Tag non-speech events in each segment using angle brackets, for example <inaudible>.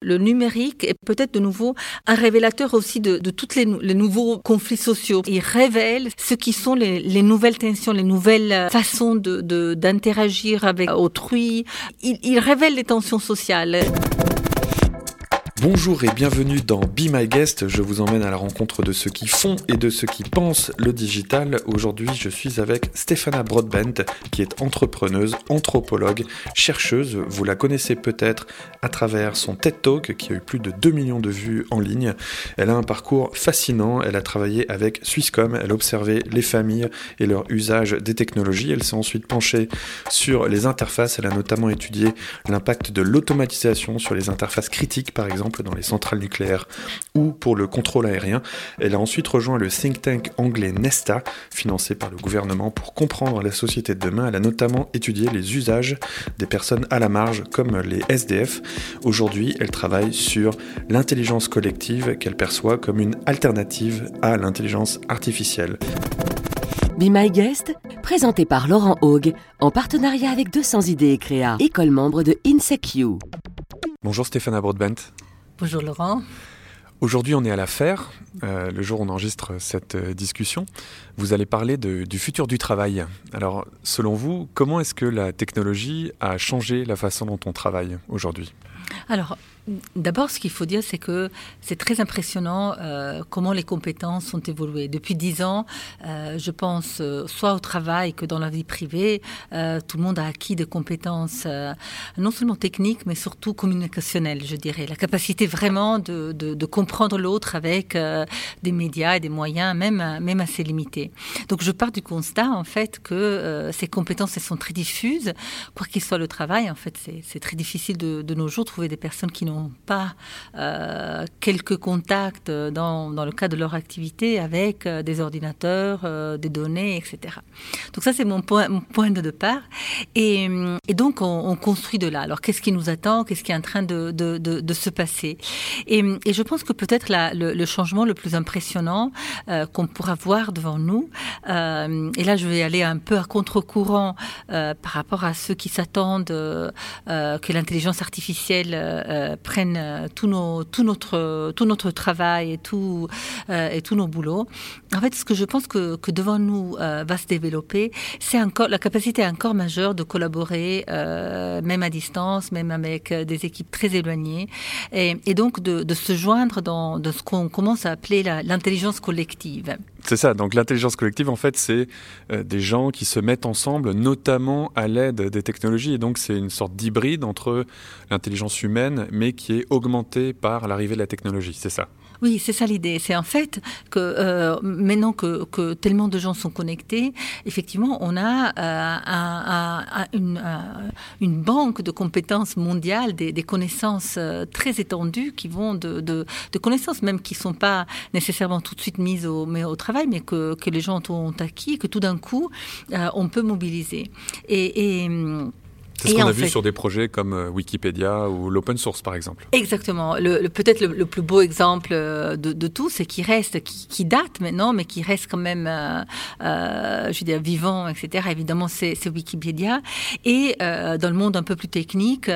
Le numérique est peut-être de nouveau un révélateur aussi de, de tous les, nouveaux conflits sociaux. Il révèle ce qui sont les, les nouvelles tensions, les nouvelles façons d'interagir avec autrui. Il révèle les tensions sociales. Bonjour et bienvenue dans Be My Guest. Je vous emmène à la rencontre de ceux qui font et de ceux qui pensent le digital. Aujourd'hui, je suis avec Stéphana Broadbent, qui est entrepreneuse, anthropologue, chercheuse. Vous la connaissez peut-être à travers son TED Talk, qui a eu plus de 2 millions de vues en ligne. Elle a un parcours fascinant. Elle a travaillé avec Swisscom. Elle a observé les familles et leur usage des technologies. Elle s'est ensuite penchée sur les interfaces. Elle a notamment étudié l'impact de l'automatisation sur les interfaces critiques, par exemple dans les centrales nucléaires ou pour le contrôle aérien. Elle a ensuite rejoint le think tank anglais Nesta, financé par le gouvernement pour comprendre la société de demain. Elle a notamment étudié les usages des personnes à la marge comme les SDF. Aujourd'hui, elle travaille sur l'intelligence collective qu'elle perçoit comme une alternative à l'intelligence artificielle. Be My Guest, présenté par Laurent Haug, en partenariat avec 200 idées et créa, école membre de InSecU. Bonjour Stéphane Broadbent. Bonjour Laurent. Aujourd'hui, on est à la FAIR, euh, le jour où on enregistre cette euh, discussion. Vous allez parler de, du futur du travail. Alors, selon vous, comment est-ce que la technologie a changé la façon dont on travaille aujourd'hui? Alors, D'abord, ce qu'il faut dire, c'est que c'est très impressionnant euh, comment les compétences ont évolué. Depuis dix ans, euh, je pense, euh, soit au travail que dans la vie privée, tout le monde a acquis des compétences non seulement techniques, mais surtout communicationnelles, je dirais. La capacité vraiment de, comprendre l'autre avec des médias et des moyens, même, même assez limités. Donc, je pars du constat, en fait, que ces compétences, elles sont très diffuses. Quoi qu'il soit le travail, en fait, c'est très difficile de, de nos jours de trouver des personnes qui n'ont pas euh, quelques contacts dans, dans, le cadre de leur activité avec euh, des ordinateurs, euh, des données, etc. Donc ça, c'est mon point, mon point de départ. Et, et donc, on, on, construit de là. Alors, qu'est-ce qui nous attend? Qu'est-ce qui est en train de, de, de, se passer? Et, et, je pense que peut-être le, le, changement le plus impressionnant qu'on pourra voir devant nous, et là, je vais aller un peu à contre-courant par rapport à ceux qui s'attendent que l'intelligence artificielle prennent euh, tout, notre, tout notre travail et tout, euh, et tous nos boulots. En fait, ce que je pense que, que devant nous euh, va se développer, c'est encore la capacité encore majeure de collaborer, même à distance, même avec des équipes très éloignées, et, donc de, se joindre dans ce qu'on commence à appeler l'intelligence collective. C'est ça, donc l'intelligence collective, en fait, c'est euh, des gens qui se mettent ensemble, notamment à l'aide des technologies, et donc c'est une sorte d'hybride entre l'intelligence humaine, mais qui est augmentée par l'arrivée de la technologie, c'est ça oui, c'est ça l'idée. C'est en fait que euh, maintenant que, tellement de gens sont connectés, effectivement, on a euh, un, un, une, un, une, banque de compétences mondiales, des, connaissances euh, très étendues qui vont de, connaissances même qui ne sont pas nécessairement tout de suite mises au, travail, mais que, les gens ont acquis, que tout d'un coup, on peut mobiliser. Et, et c'est ce qu'on a vu sur des projets comme euh, Wikipédia ou l'open source, par exemple. Exactement. Le, le, Peut-être le, le, plus beau exemple euh, de, de tout, c'est qui reste, qui, qui, date maintenant, mais qui reste quand même, euh, euh, je veux dire, vivant, etc. Évidemment, c'est Wikipédia. Et euh, dans le monde un peu plus technique,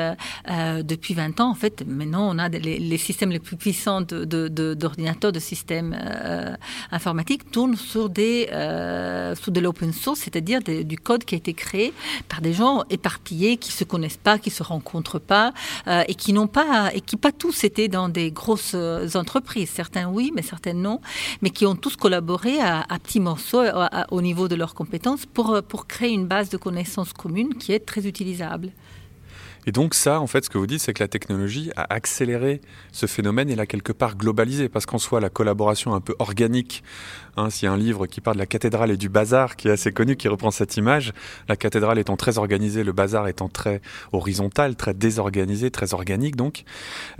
depuis 20 ans, en fait, maintenant, on a les, les systèmes les plus puissants d'ordinateurs, de, de, de, systèmes informatiques tournent sur des sur de l'open source, c'est-à-dire du code qui a été créé par des gens éparpillés qui se connaissent pas, qui se rencontrent pas euh, et qui n'ont pas et qui pas tous étaient dans des grosses euh, entreprises. Certains oui, mais certains non, mais qui ont tous collaboré à, petits morceaux au niveau de leurs compétences pour pour créer une base de connaissances communes qui est très utilisable. Et donc ça, en fait, ce que vous dites, c'est que la technologie a accéléré ce phénomène et l'a quelque part globalisé, parce qu'en soi, la collaboration un peu organique, hein, s'il y a un livre qui parle de la cathédrale et du bazar, qui est assez connu, qui reprend cette image, la cathédrale étant très organisée, le bazar étant très horizontal, très désorganisé, très organique donc.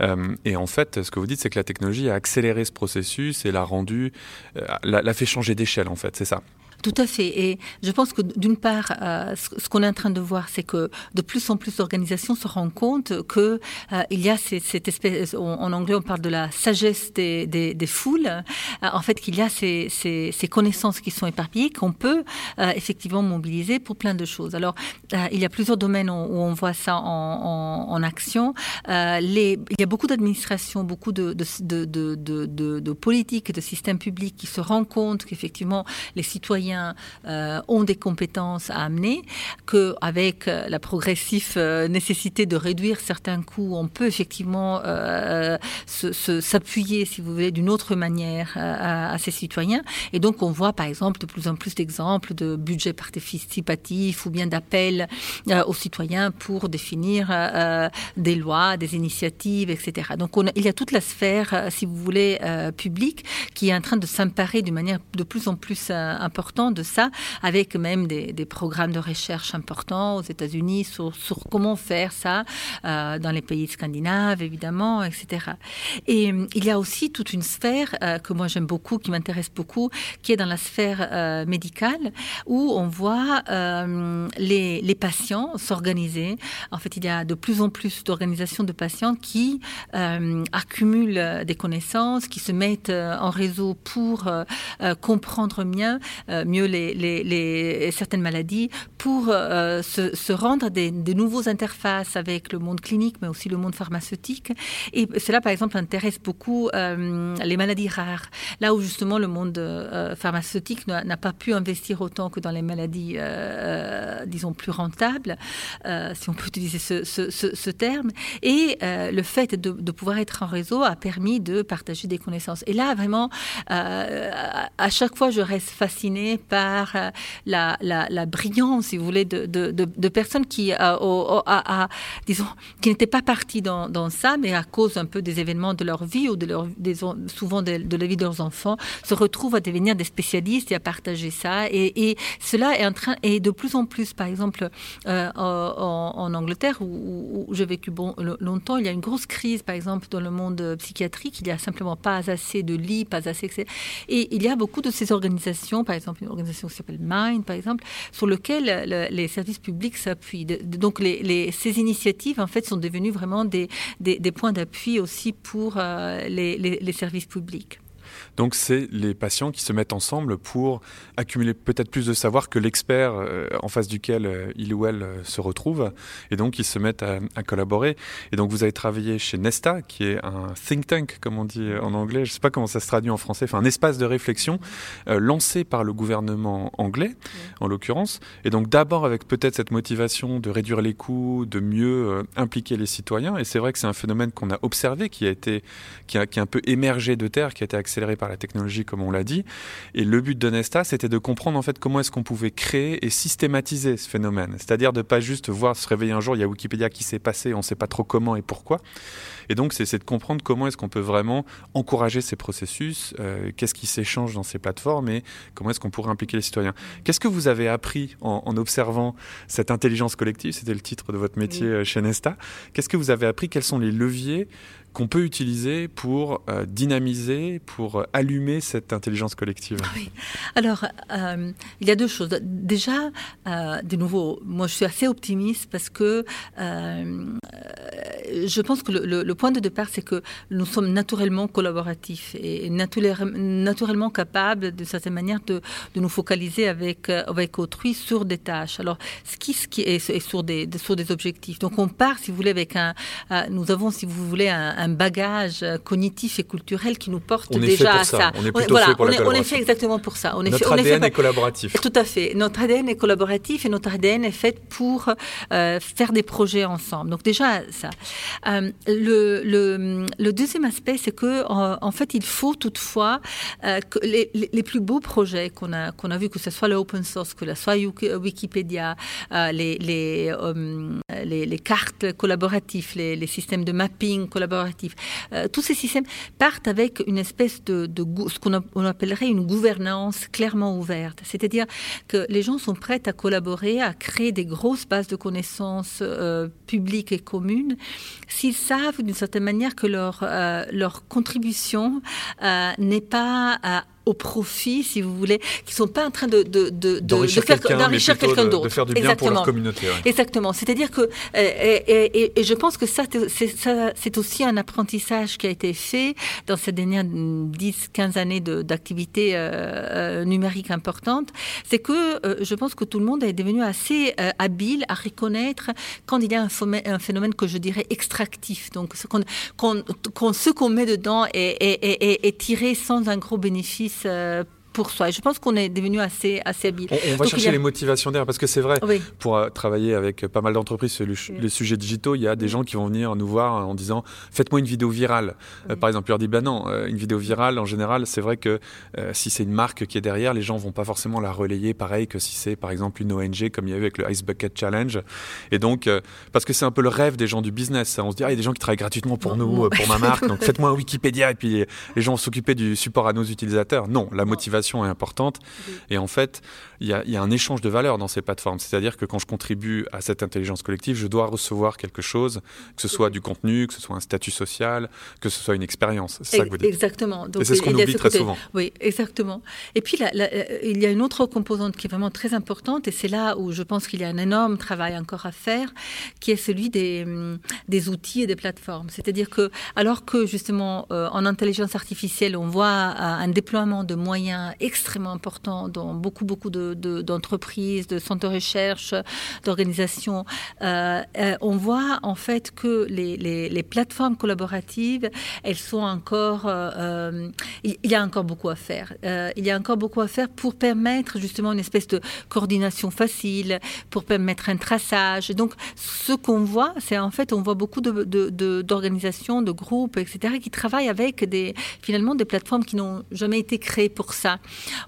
Euh, et en fait, ce que vous dites, c'est que la technologie a accéléré ce processus et l'a rendu, euh, l'a fait changer d'échelle, en fait, c'est ça Tout à fait. Et je pense que d'une part, euh, ce qu'on est en train de voir, c'est que de plus en plus d'organisations se rendent compte que euh, il y a cette, espèce, en anglais on parle de la sagesse des, foules, euh, en fait qu'il y a ces, ces, ces, connaissances qui sont éparpillées, qu'on peut effectivement mobiliser pour plein de choses. Alors, il y a plusieurs domaines où, on voit ça en, action. Il y a beaucoup d'administrations, beaucoup de, politiques de systèmes publics qui se rendent compte qu'effectivement les citoyens euh, ont des compétences à amener, qu'avec euh, la progressive euh, nécessité de réduire certains coûts, on peut effectivement s'appuyer, si vous voulez, d'une autre manière à, ces citoyens. Et donc, on voit, par exemple, de plus en plus d'exemples de budget participatif ou bien d'appels aux citoyens pour définir des lois, des initiatives, etc. Donc, on il y a toute la sphère, si vous voulez, publique qui est en train de s'emparer d'une manière de plus en plus importante de ça, avec même des, programmes de recherche importants aux États-Unis sur, comment faire ça euh, dans les pays scandinaves, évidemment, etc. Et euh, il y a aussi toute une sphère euh, que moi j'aime beaucoup, qui m'intéresse beaucoup, qui est dans la sphère médicale, où on voit les, les, patients s'organiser. En fait, il y a de plus en plus d'organisations de patients qui accumulent des connaissances, qui se mettent en réseau pour comprendre mieux, mieux les, certaines maladies pour euh, se, rendre des, des nouveaux interfaces avec le monde clinique, mais aussi le monde pharmaceutique. Et cela, par exemple, intéresse beaucoup euh, les maladies rares, là où justement le monde euh, pharmaceutique n'a pas pu investir autant que dans les maladies, disons, plus rentables, si on peut utiliser ce, ce, ce, terme. Et le fait de, de, pouvoir être en réseau a permis de partager des connaissances. Et là, vraiment, à chaque fois, je reste fascinée par euh, la, la, brillance, si voulez, de, de, personnes qui, euh, disons, qui n'étaient pas parties dans, ça, mais à cause un peu des événements de leur vie ou de leur, des, souvent de, la vie de leurs enfants, se retrouvent à devenir des spécialistes et à partager ça. Et, cela est en train, et de plus en plus, par exemple, euh, en, Angleterre, où, j'ai vécu bon, longtemps, il y a une grosse crise, par exemple, dans le monde psychiatrique. Il n'y a simplement pas assez de lits, pas assez. Et il y a beaucoup de ces organisations, par exemple, une organisation qui s'appelle Mind, par exemple, sur lequel les services publics s'appuient. Donc, les, ces initiatives, en fait, sont devenues vraiment des, points d'appui aussi pour euh, les services publics. Donc c'est les patients qui se mettent ensemble pour accumuler peut-être plus de savoir que l'expert euh, en face duquel euh, il ou elle euh, se retrouve, et donc ils se mettent à, collaborer. Et donc vous avez travaillé chez Nesta, qui est un think tank, comme on dit en anglais, je ne sais pas comment ça se traduit en français, enfin un espace de réflexion lancé par le gouvernement anglais, en l'occurrence. Et donc d'abord avec peut-être cette motivation de réduire les coûts, de mieux impliquer les citoyens. Et c'est vrai que c'est un phénomène qu'on a observé, qui a été, qui a, qui a un peu émergé de terre, qui a été accéléré par par la technologie, comme on l'a dit. Et le but de Nesta, c'était de comprendre en fait comment est-ce qu'on pouvait créer et systématiser ce phénomène. C'est-à-dire de pas juste voir se réveiller un jour, il y a Wikipédia qui s'est passé, on ne sait pas trop comment et pourquoi. Et donc, c'est de comprendre comment est-ce qu'on peut vraiment encourager ces processus, euh, qu'est-ce qui s'échange dans ces plateformes et comment est-ce qu'on pourrait impliquer les citoyens. Qu'est-ce que vous avez appris en, observant cette intelligence collective? C'était le titre de votre métier euh, chez Nesta. Qu'est-ce que vous avez appris? Quels sont les leviers qu'on peut utiliser pour euh, dynamiser, pour euh, allumer cette intelligence collective oui. Alors, euh, il y a deux choses. Déjà, de nouveau, moi je suis assez optimiste parce que je pense que le, point de départ, c'est que nous sommes naturellement collaboratifs et naturellement capables, de certaine manière, de, nous focaliser avec, avec autrui sur des tâches. Alors, ce qui, qui est, sur, des, sur des objectifs. Donc, on part, si vous voulez, avec un. nous avons, si vous voulez, un un bagage cognitif et culturel qui nous porte déjà à ça. On est plutôt fait pour on, est, on est fait exactement pour ça. On est notre fait, ADN est, collaboratif. Tout à fait. Notre ADN est collaboratif et notre ADN est fait pour euh, faire des projets ensemble. Donc déjà ça. Euh, le, le, le, deuxième aspect, c'est que en, fait, il faut toutefois euh, que les, les, plus beaux projets qu'on a qu'on a vu, que ce soit l'open source, que ce soit Wikipédia, les les, les, les cartes collaboratives, les, les systèmes de mapping euh, tous ces systèmes partent avec une espèce de, ce qu'on appellerait une gouvernance clairement ouverte. C'est-à-dire que les gens sont prêts à collaborer, à créer des grosses bases de connaissances euh, publiques et communes, s'ils savent d'une certaine manière que leur, euh, leur contribution n'est pas au profit, si vous voulez, qui sont pas en train de, de, de, d'enrichir quelqu'un d'autre. De faire du bien Exactement. pour leur communauté. Exactement. C'est-à-dire que, et, et, je pense que ça, c'est aussi un apprentissage qui a été fait dans ces dernières 10-15 années d'activité euh, numérique importante. C'est que euh, je pense que tout le monde est devenu assez euh, habile à reconnaître quand il y a un, un phénomène que je dirais extractif. Donc, ce qu'on ce qu'on met dedans est, tiré sans un gros bénéfice this uh, pour soi. Et je pense qu'on est devenu assez, assez habile. On, va chercher les motivations derrière, parce que c'est vrai, pour euh, travailler avec pas mal d'entreprises sur les sujets digitaux, il y a des gens qui vont venir nous voir en disant faites-moi une vidéo virale. Euh, par exemple, leur dit bah non, euh, une vidéo virale, en général, c'est vrai que si c'est une marque qui est derrière, les gens vont pas forcément la relayer pareil que si c'est par exemple une ONG comme il y a eu avec le Ice Bucket Challenge. Et donc, parce que c'est un peu le rêve des gens du business. On se dit, ah, il y a des gens qui travaillent gratuitement pour nous, pour ma marque, donc <laughs> faites-moi un Wikipédia et puis les gens vont s'occuper du support à nos utilisateurs. Non, la motivation est importante. Et en fait, il y, a, un échange de valeurs dans ces plateformes. C'est-à-dire que quand je contribue à cette intelligence collective, je dois recevoir quelque chose, que ce soit du contenu, que ce soit un statut social, que ce soit une expérience. C'est ça que vous dites. Exactement. et c'est ce qu'on oublie très souvent. Oui, exactement. Et puis, euh, il y a une autre composante qui est vraiment très importante, et c'est là où je pense qu'il y a un énorme travail encore à faire, qui est celui des, hum, des outils et des plateformes. C'est-à-dire que, alors que justement, euh, en intelligence artificielle, on voit un déploiement de moyens extrêmement importants dans beaucoup, beaucoup de d'entreprises, de, centres de recherche, d'organisations, euh, euh, on voit en fait que les, les, plateformes collaboratives, elles sont encore, euh, il y a encore beaucoup à faire. il y a encore beaucoup à faire pour permettre justement une espèce de coordination facile, pour permettre un traçage. Donc, ce qu'on voit, c'est en fait, on voit beaucoup d'organisations, de, de, groupes, etc., qui travaillent avec des, finalement, des plateformes qui n'ont jamais été créées pour ça.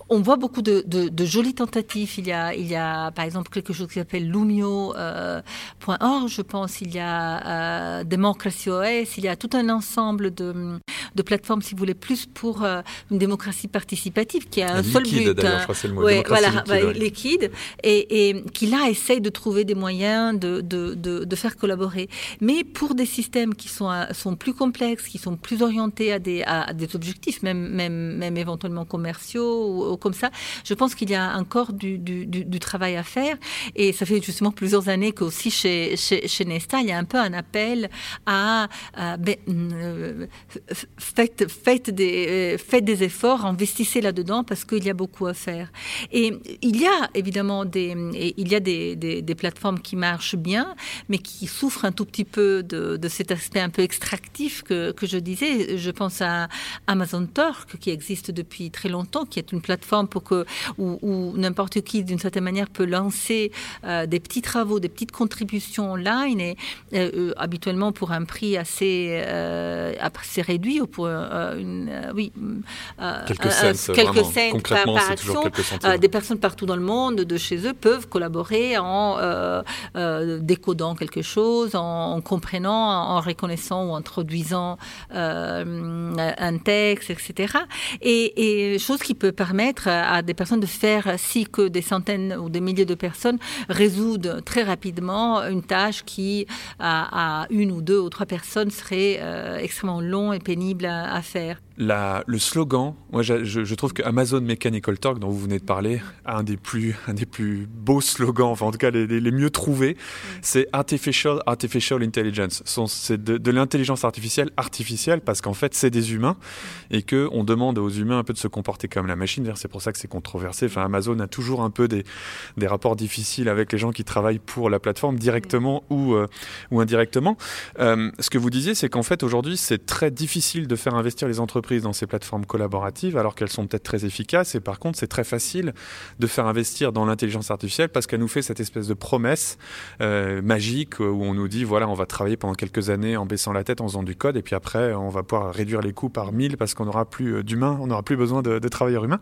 On voit beaucoup de, de jolies tentatives il y a, il y a par exemple quelque chose qui s'appelle lumio.org, euh, je pense. Il y a euh, Democracy OS. Il y a tout un ensemble de, de plateformes, si vous voulez, plus pour euh, une démocratie participative qui a un seul but. d'ailleurs, je crois c'est le mot. voilà, liquide, liquide et, et, qui là essaye de trouver des moyens de, de, de, faire collaborer. Mais pour des systèmes qui sont, sont plus complexes, qui sont plus orientés à des, à, des objectifs, même, même, même éventuellement commerciaux ou comme ça, je pense qu'il y a du, travail à faire. Et ça fait justement plusieurs années qu'aussi chez, chez, chez, Nesta, il y a un peu un appel à, ben, euh, faites, faites, des, euh, faites des efforts, investissez là-dedans parce qu'il y a beaucoup à faire. Et il y a évidemment des, il y a des, des, plateformes qui marchent bien, mais qui souffrent un tout petit peu de, de cet aspect un peu extractif que, que, je disais. Je pense à Amazon Torque qui existe depuis très longtemps, qui est une plateforme pour que où n'importe qui, d'une certaine manière, peut lancer euh, des petits travaux, des petites contributions online, et euh, euh, habituellement pour un prix assez, assez réduit, ou pour une, oui, quelques cents, quelques cents par, action. des personnes partout dans le monde, de chez eux, peuvent collaborer en décodant quelque chose, en, comprenant, en reconnaissant ou introduisant un texte, etc. Et, et chose qui peut permettre à des personnes de faire que des centaines ou des milliers de personnes résoudent très rapidement une tâche qui, à, une ou deux ou trois personnes, serait euh, extrêmement long et pénible à faire le slogan, moi je, trouve que Amazon Mechanical Talk, dont vous venez de parler, a un des plus, un des plus beaux slogans, enfin en tout cas les, les, mieux trouvés, mm. c'est Artificial Artificial Intelligence. C'est de, l'intelligence artificielle artificielle parce qu'en fait c'est des humains et que on demande aux humains un peu de se comporter comme la machine. C'est pour ça que c'est controversé. Enfin Amazon a toujours un peu des, des rapports difficiles avec les gens qui travaillent pour la plateforme directement mm. ou, euh, ou indirectement. Euh, ce que vous disiez, c'est qu'en fait aujourd'hui c'est très difficile de faire investir les entreprises dans ces plateformes collaboratives alors qu'elles sont peut-être très efficaces. Et par contre, c'est très facile de faire investir dans l'intelligence artificielle parce qu'elle nous fait cette espèce de promesse euh, magique où on nous dit voilà, on va travailler pendant quelques années en baissant la tête, en faisant du code, et puis après, on va pouvoir réduire les coûts par mille parce qu'on n'aura plus euh, d'humains, on n'aura plus besoin de, de, travailleurs humains.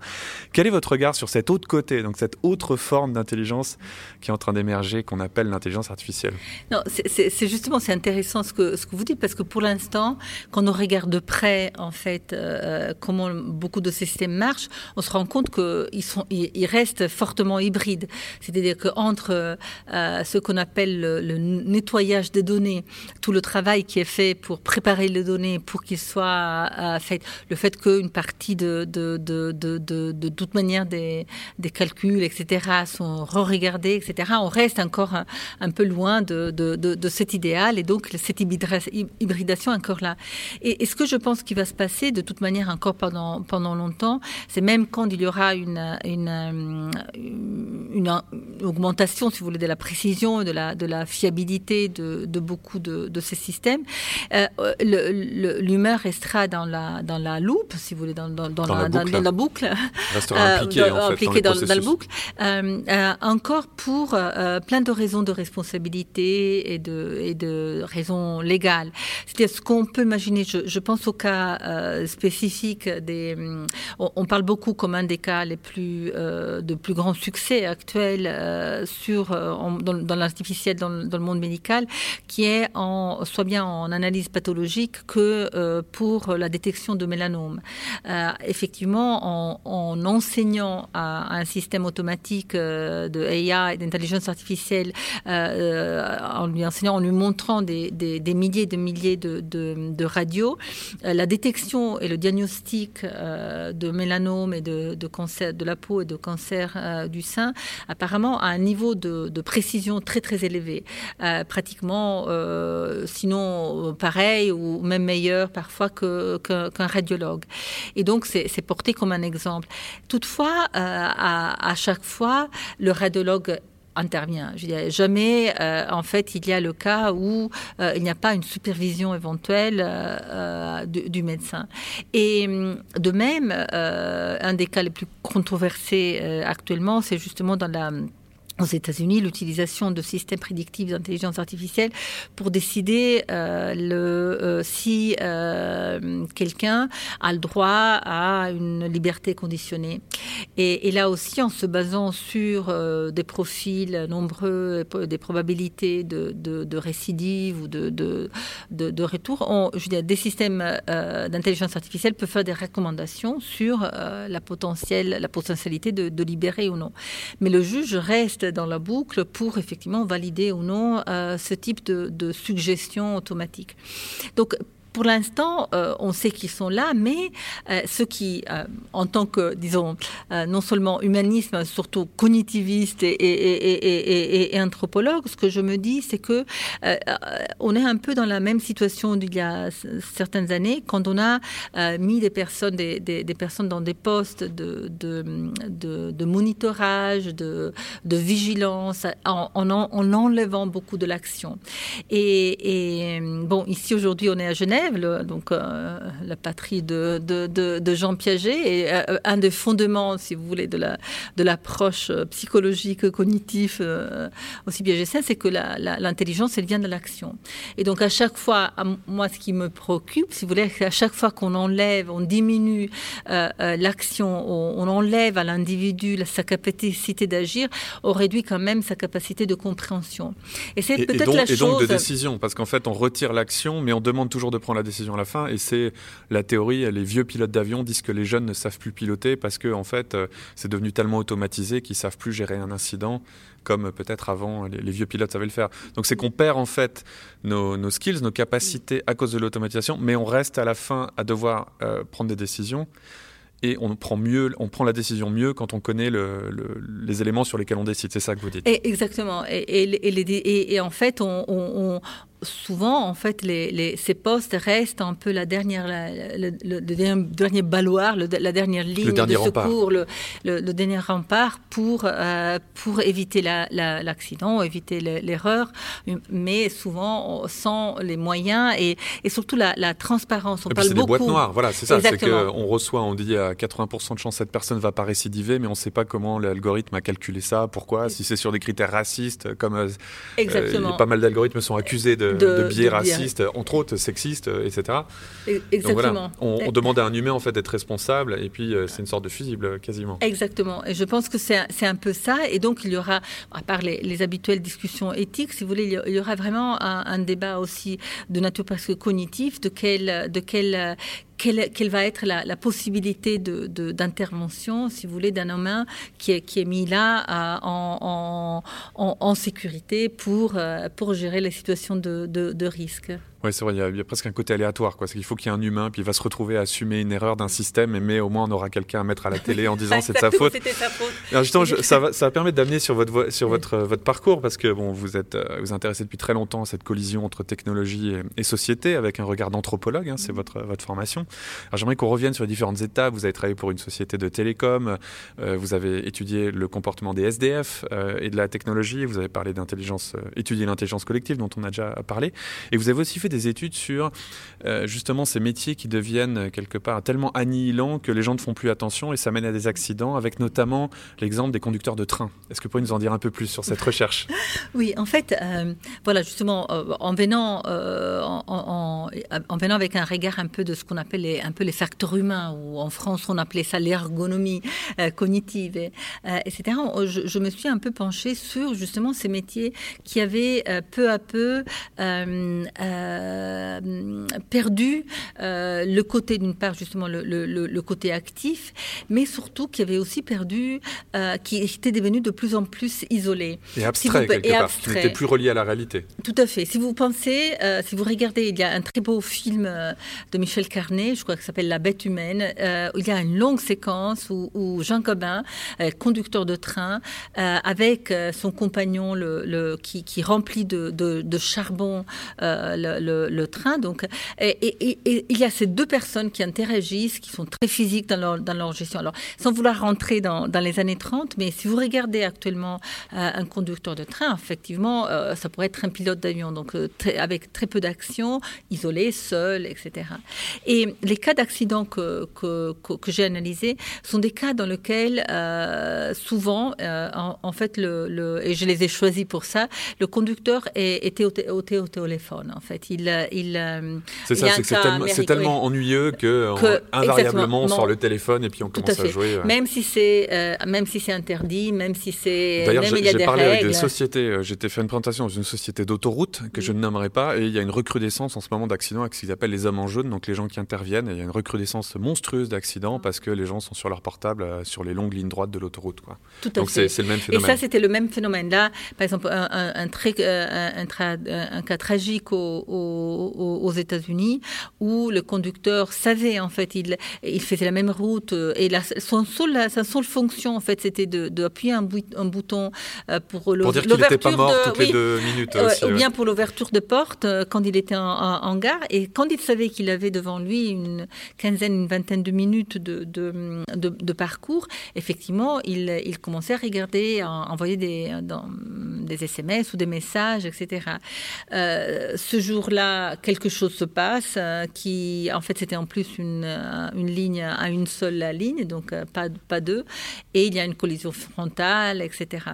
Quel est votre regard sur cet autre côté, donc cette autre forme d'intelligence qui est en train d'émerger, qu'on appelle l'intelligence artificielle? Non, c'est justement c'est intéressant ce que, ce que vous dites parce que pour l'instant, quand on regarde de près en fait regarde comment beaucoup de systèmes marchent, on se rend compte qu'ils sont, ils restent fortement hybrides. C'est-à-dire qu'entre ce qu'on appelle le, nettoyage des données, tout le travail qui est fait pour préparer les données, pour qu'ils soient fait, le fait qu'une partie de, de, de, toute manière des, calculs, etc., sont re-regardés, etc., on reste encore un, peu loin de, cet idéal et donc cette hybridation encore là. Et, ce que je pense qu'il va se passer de toute manière encore pendant, pendant longtemps, c'est même quand il y aura une, une, une, augmentation, si vous voulez, de la précision, de la, de la fiabilité de, de beaucoup de, de, ces systèmes, euh, l'humeur restera dans la, dans la loupe, si vous voulez, dans, dans, dans, la, boucle. Dans, la boucle. Restera euh, en fait, dans, dans, la boucle. Euh, euh, encore pour euh, plein de raisons de responsabilité et de, et de raisons légales. C'est-à-dire ce qu'on peut imaginer, je, je, pense au cas euh, spécifique des... On, parle beaucoup comme un des cas les plus, de plus grand succès actuel sur, dans, dans l'artificiel, dans, le monde médical, qui est en, soit bien en analyse pathologique que pour la détection de mélanome. effectivement, en, en enseignant à, un système automatique de AI, d'intelligence artificielle, euh, en lui enseignant, en lui montrant des, des, milliers et des milliers de, radios, euh, la détection et le diagnostic euh, de mélanome et de, cancer de la peau et de cancer euh, du sein, apparemment à un niveau de, précision très très élevé, euh, pratiquement, sinon pareil ou même meilleur parfois qu'un radiologue. Et donc c'est porté comme un exemple. Toutefois, à, à chaque fois, le radiologue intervient. Jamais, euh, en fait, il y a le cas où euh, il n'y a pas une supervision éventuelle euh, du, du, médecin. Et de même, un des cas les plus controversés actuellement, c'est justement dans la aux États-Unis l'utilisation de systèmes prédictifs d'intelligence artificielle pour décider euh, euh, si euh, quelqu'un a le droit à une liberté conditionnée. Et, là aussi, en se basant sur des profils nombreux, des probabilités de, récidive ou de, retour, des systèmes d'intelligence artificielle peuvent faire des recommandations sur la, potentielle, la potentialité de libérer ou non. Mais le juge reste dans la boucle pour effectivement valider ou non euh, ce type de, de suggestion automatique. Donc pour l'instant, euh, on sait qu'ils sont là, mais euh, ceux qui, euh, en tant que, disons, euh, non seulement humanisme, surtout cognitiviste et, et, et, et, anthropologue, ce que je me dis, c'est que euh, on est un peu dans la même situation d'il y a certaines années, quand on a euh, mis des personnes, des, des, des, personnes dans des postes de, de, de, de monitorage, de, de vigilance, en, en, en enlevant beaucoup de l'action. Et bon, ici aujourd'hui, on est à Genève le, donc euh, la patrie de, de, de, de, Jean Piaget, et euh, un des fondements, si vous voulez, de la de l'approche psychologique cognitive euh, aussi piagétienne, c'est que l'intelligence, elle vient de l'action. Et donc à chaque fois, à moi, ce qui me préoccupe, si vous voulez, c'est à chaque fois qu'on enlève, on diminue euh, euh, l'action, on, on, enlève à l'individu sa capacité d'agir, on réduit quand même sa capacité de compréhension. Et c'est peut-être la chose. Et donc de décision, parce qu'en fait, on retire l'action, mais on demande toujours de prendre la décision à la fin. Et c'est la théorie, les vieux pilotes d'avion disent que les jeunes ne savent plus piloter parce que, en fait, euh, c'est devenu tellement automatisé qu'ils savent plus gérer un incident comme peut-être avant les, les, vieux pilotes savaient le faire. Donc c'est qu'on perd en fait nos, nos, skills, nos capacités à cause de l'automatisation, mais on reste à la fin à devoir euh, prendre des décisions et on prend mieux, on prend la décision mieux quand on connaît le, le, les éléments sur lesquels on décide. C'est ça que vous dites. Et exactement. Et, et, et, et, en fait, on, on, souvent, en fait, les, les, ces postes restent un peu la dernière, la, le, le, le, dernier baloir, la dernière ligne dernier de secours, le, dernier rempart pour, euh, pour éviter l'accident, la, éviter l'erreur, mais souvent sans les moyens et, et surtout la, transparence. On et parle beaucoup. des boîtes noires, voilà, c'est ça. C'est qu'on reçoit, on dit à 80% de chance cette personne va pas récidiver, mais on ne sait pas comment l'algorithme a calculé ça, pourquoi, si c'est sur des critères racistes, comme euh. Euh, pas mal d'algorithmes sont accusés de de, de, biais de racistes, biais. entre autres sexistes, etc. Exactement. Donc voilà, on, on, demande à un humain en fait d'être responsable, et puis euh, c'est une sorte de fusible quasiment. Exactement. Et je pense que c'est un peu ça. Et donc il y aura, à part les, les habituelles discussions éthiques, si vous voulez, il y aura vraiment un, un débat aussi de nature presque cognitive, de quel, de quel, quelle, va être la, possibilité d'intervention, de, si vous voulez, d'un humain qui est, mis là en, en, sécurité pour, pour gérer les situations de risque. Oui, c'est vrai, il y, a, presque un côté aléatoire. C'est qu'il faut qu'il y ait un humain, puis il va se retrouver à assumer une erreur d'un système, mais au moins on aura quelqu'un à mettre à la télé en <laughs> disant c'est de sa faute. Sa faute. Alors justement, ça, va, ça va permettre d'amener sur, votre, sur votre, votre parcours, parce que bon, vous êtes euh, vous intéressez depuis très longtemps à cette collision entre technologie et, société, avec un regard d'anthropologue, hein, c'est mm. votre, votre formation. Alors j'aimerais qu'on revienne sur les différentes étapes. Vous avez travaillé pour une société de télécom, euh, vous avez étudié le comportement des SDF euh, et de la technologie, vous avez parlé d'intelligence, étudié l'intelligence collective dont on a déjà parlé, et vous avez aussi fait des études sur euh, justement ces métiers qui deviennent euh, quelque part tellement annihilants que les gens ne font plus attention et ça mène à des accidents, avec notamment l'exemple des conducteurs de train. Est-ce que vous pouvez nous en dire un peu plus sur cette <laughs> recherche? Oui, en fait, euh, voilà, justement, en venant, en, en, venant avec un regard un peu de ce qu'on appelle les, un peu les facteurs humains, ou en France on appelait ça l'ergonomie cognitive, et, etc. Je, je, me suis un peu penchée sur justement ces métiers qui avaient peu à peu euh, perdu euh, le côté, d'une part, justement, le, le, côté actif, mais surtout qui avait aussi perdu, euh, qui était devenu de plus en plus isolé. Et abstrait, quelque part, qui n'était plus relié à la réalité. Tout à fait. Si vous pensez, si vous regardez, il y a un très beau film de Michel Carnet, je crois que s'appelle La bête humaine, où il y a une longue séquence où, Jean Gobin, conducteur de train, avec son compagnon le, qui, qui, remplit de, de, charbon le, train. Donc, il y a ces deux personnes qui interagissent, qui sont très physiques dans leur, dans leur gestion. Alors, sans vouloir rentrer dans, les années 30, mais si vous regardez actuellement euh, un conducteur de train, effectivement, euh, ça pourrait être un pilote d'avion, donc euh, avec très peu d'action, isolé, seul, etc. Et les cas d'accident que, que, que, j'ai analysés sont des cas dans lesquels, souvent, en, fait, le, le, et je les ai choisis pour ça, le conducteur était au, au téléphone, en fait. Il, il, euh, c'est ça, c'est tellement ennuyeux que, invariablement on sort le téléphone et puis on commence à, jouer. Même si c'est euh, même si c'est interdit, même si c'est D'ailleurs, j'ai parlé avec des sociétés. Euh, j'étais fait une présentation dans une société d'autoroute que je ne nommerai pas et il y a une recrudescence en ce moment d'accidents avec ce qu'ils appellent les hommes en jaune, donc les gens qui interviennent. Et il y a une recrudescence monstrueuse d'accidents parce que les gens sont sur leur portable sur les longues lignes droites de l'autoroute. Tout à donc c'est le même phénomène. Et ça, c'était le même phénomène. Là, par exemple, un, un, un, cas tragique au, aux, États-Unis où le conducteur savait en fait, il, il faisait la même route euh, et la, son seul, sa seule fonction en fait, c'était d'appuyer un, un, bouton euh, pour mort toutes les deux minutes. ou bien pour l'ouverture de porte euh, quand il était en, gare et quand il savait qu'il avait devant lui une quinzaine, une vingtaine de minutes de, de, de, parcours, effectivement, il, il, commençait à regarder, à envoyer des, dans, des SMS ou des messages, etc. ce jour-là, quelque chose se passe, euh, qui en fait c'était en plus une, euh, une, ligne à une seule ligne, donc euh, pas, pas deux, et il y a une collision frontale, etc.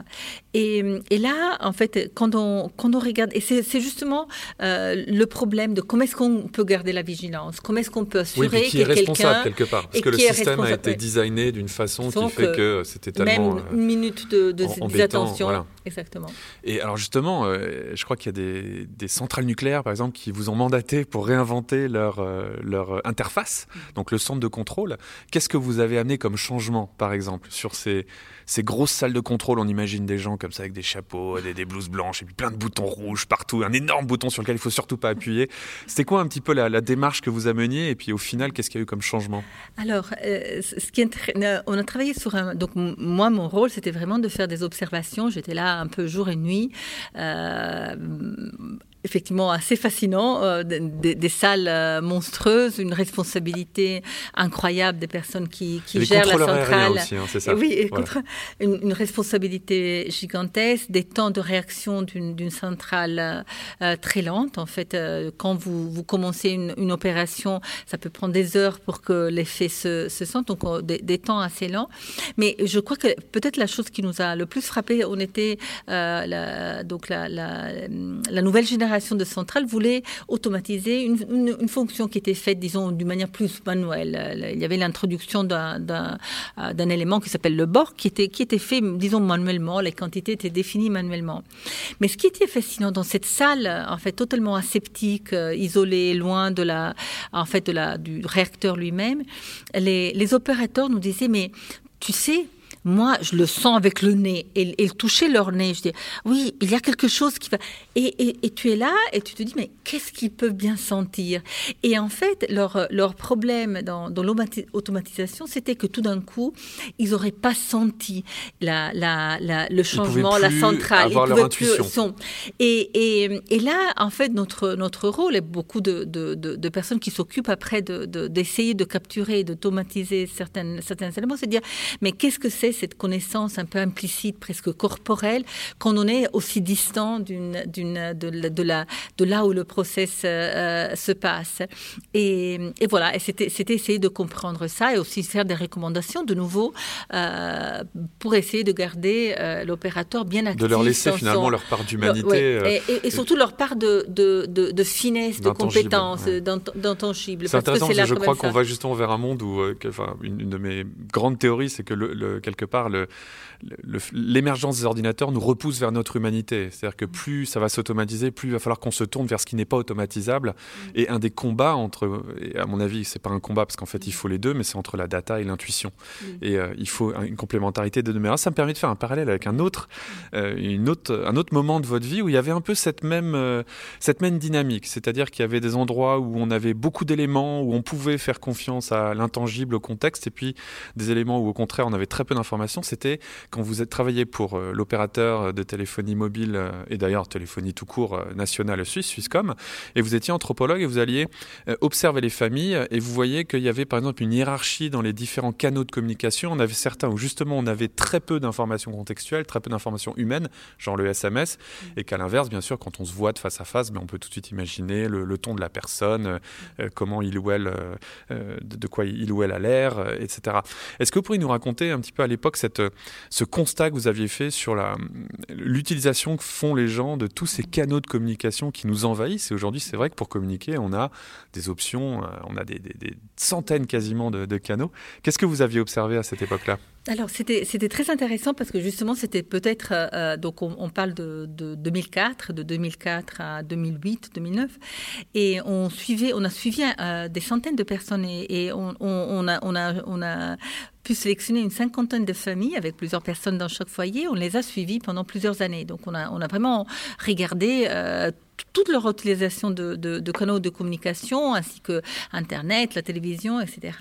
Et, et là, en fait, quand on, quand on regarde, et c'est justement le problème de comment est-ce qu'on peut garder la vigilance, comment est-ce qu'on peut assurer oui, qui est responsable quelque part, parce que le système a été designé d'une façon qui fait que, c'était tellement même une minute de, de d'attention, exactement. Et alors justement, je crois qu'il y a des, des centrales nucléaires, par exemple, qui vous ont mandaté pour réinventer leur, euh, leur interface, donc le centre de contrôle. Qu'est-ce que vous avez amené comme changement, par exemple, sur ces, ces grosses salles de contrôle? On imagine des gens comme ça avec des chapeaux, des, des blouses blanches et puis plein de boutons rouges partout, un énorme bouton sur lequel il faut surtout pas appuyer. C'était quoi un petit peu la, démarche que vous ameniez et puis au final, qu'est-ce qu'il y a eu comme changement? Alors, euh, ce qui est, on a travaillé sur un. Donc, moi, mon rôle, c'était vraiment de faire des observations. J'étais là un peu jour et nuit. Euh, effectivement assez fascinant, euh, des, salles euh, monstrueuses, une responsabilité incroyable des personnes qui, qui gèrent la centrale. Aussi, hein, ça. Oui, une, responsabilité gigantesque, des temps de réaction d'une centrale euh, très lente. En fait, quand vous, vous commencez une, une, opération, ça peut prendre des heures pour que l'effet se, se sente, donc des, des, temps assez lents. Mais je crois que peut-être la chose qui nous a le plus frappé, on était la, donc la, la, la nouvelle génération de centrales voulait automatiser une, fonction qui était faite, disons, d'une manière plus manuelle. Il y avait l'introduction d'un élément qui s'appelle le bord, qui était, qui était fait, disons, manuellement. Les quantités étaient définies manuellement. Mais ce qui était fascinant dans cette salle, en fait, totalement aseptique, euh, isolée, loin de la, en fait, de la, du réacteur lui-même, les, les opérateurs nous disaient, mais tu sais, moi, je le sens avec le nez. Et, et toucher leur nez, je dis, oui, il y a quelque chose qui va. Et, et, tu es là et tu te dis, mais qu'est-ce qu'ils peuvent bien sentir? Et en fait, leur, leur problème dans, dans l'automatisation, c'était que tout d'un coup, ils n'auraient pas senti la, la, le changement, la centrale. Avoir ils leur intuition. Et, et, là, en fait, notre, notre rôle, et beaucoup de, de, de, personnes qui s'occupent après d'essayer de, de, capturer, d'automatiser certains, certains éléments, c'est de dire, mais qu'est-ce que c'est cette connaissance un peu implicite, presque corporelle, quand on est aussi distant d'une, d'une, de, la, de là où le process euh, se passe. Et, et voilà, et c'était, c'était essayer de comprendre ça et aussi faire des recommandations de nouveau euh, pour essayer de garder euh, l'opérateur bien actif. De leur laisser finalement leur part d'humanité. et, surtout leur part de, de, de, finesse, de compétence, d'intangible. C'est intéressant parce que je crois qu'on va justement vers un monde où, enfin, une, de mes grandes théories, c'est que le, le, quelque part, l'émergence des ordinateurs nous repousse vers notre humanité. C'est-à-dire que plus ça va s'automatiser, plus il va falloir qu'on se tourne vers ce qui n'est pas automatisable. Mm. Et un des combats entre, et à mon avis, c'est pas un combat parce qu'en fait il faut les deux, mais c'est entre la data et l'intuition. Mm. Et euh, il faut une complémentarité des deux. Mais ça me permet de faire un parallèle avec un autre, euh, une autre, un autre moment de votre vie où il y avait un peu cette même, euh, cette même dynamique. C'est-à-dire qu'il y avait des endroits où on avait beaucoup d'éléments, où on pouvait faire confiance à l'intangible, au contexte, et puis des éléments où au contraire on avait très peu d'informations. C'était quand vous êtes travaillé pour euh, l'opérateur de téléphonie mobile euh, et d'ailleurs téléphonie tout court euh, nationale suisse, Swisscom, et vous étiez anthropologue et vous alliez observer les familles et vous voyez qu'il y avait par exemple une hiérarchie dans les différents canaux de communication. On avait certains où justement on avait très peu d'informations contextuelles, très peu d'informations humaines, genre le SMS, et qu'à l'inverse, bien sûr, quand on se voit de face à face, ben, on peut tout de suite imaginer le, ton de la personne, comment il ou elle, de, quoi il ou elle a l'air, etc. Est-ce que vous pourriez nous raconter un petit peu à l'époque cette, ce constat que vous aviez fait sur l'utilisation que font les gens de tous ces canaux de communication qui nous envahissent. Et aujourd'hui, c'est vrai que pour communiquer, on a des options, euh, on a des, centaines quasiment de, canaux. Qu'est-ce que vous aviez observé à cette époque-là? Alors c'était très intéressant parce que justement c'était peut-être euh, euh, donc on, parle de, 2004 de 2004 à 2008 2009 et on suivait on a suivi des centaines de personnes et, on, a pu sélectionner une cinquantaine de familles avec plusieurs personnes dans chaque foyer. On les a suivies pendant plusieurs années. Donc on a, vraiment regardé euh, toute leur utilisation de, canaux de communication, ainsi que Internet, la télévision, etc.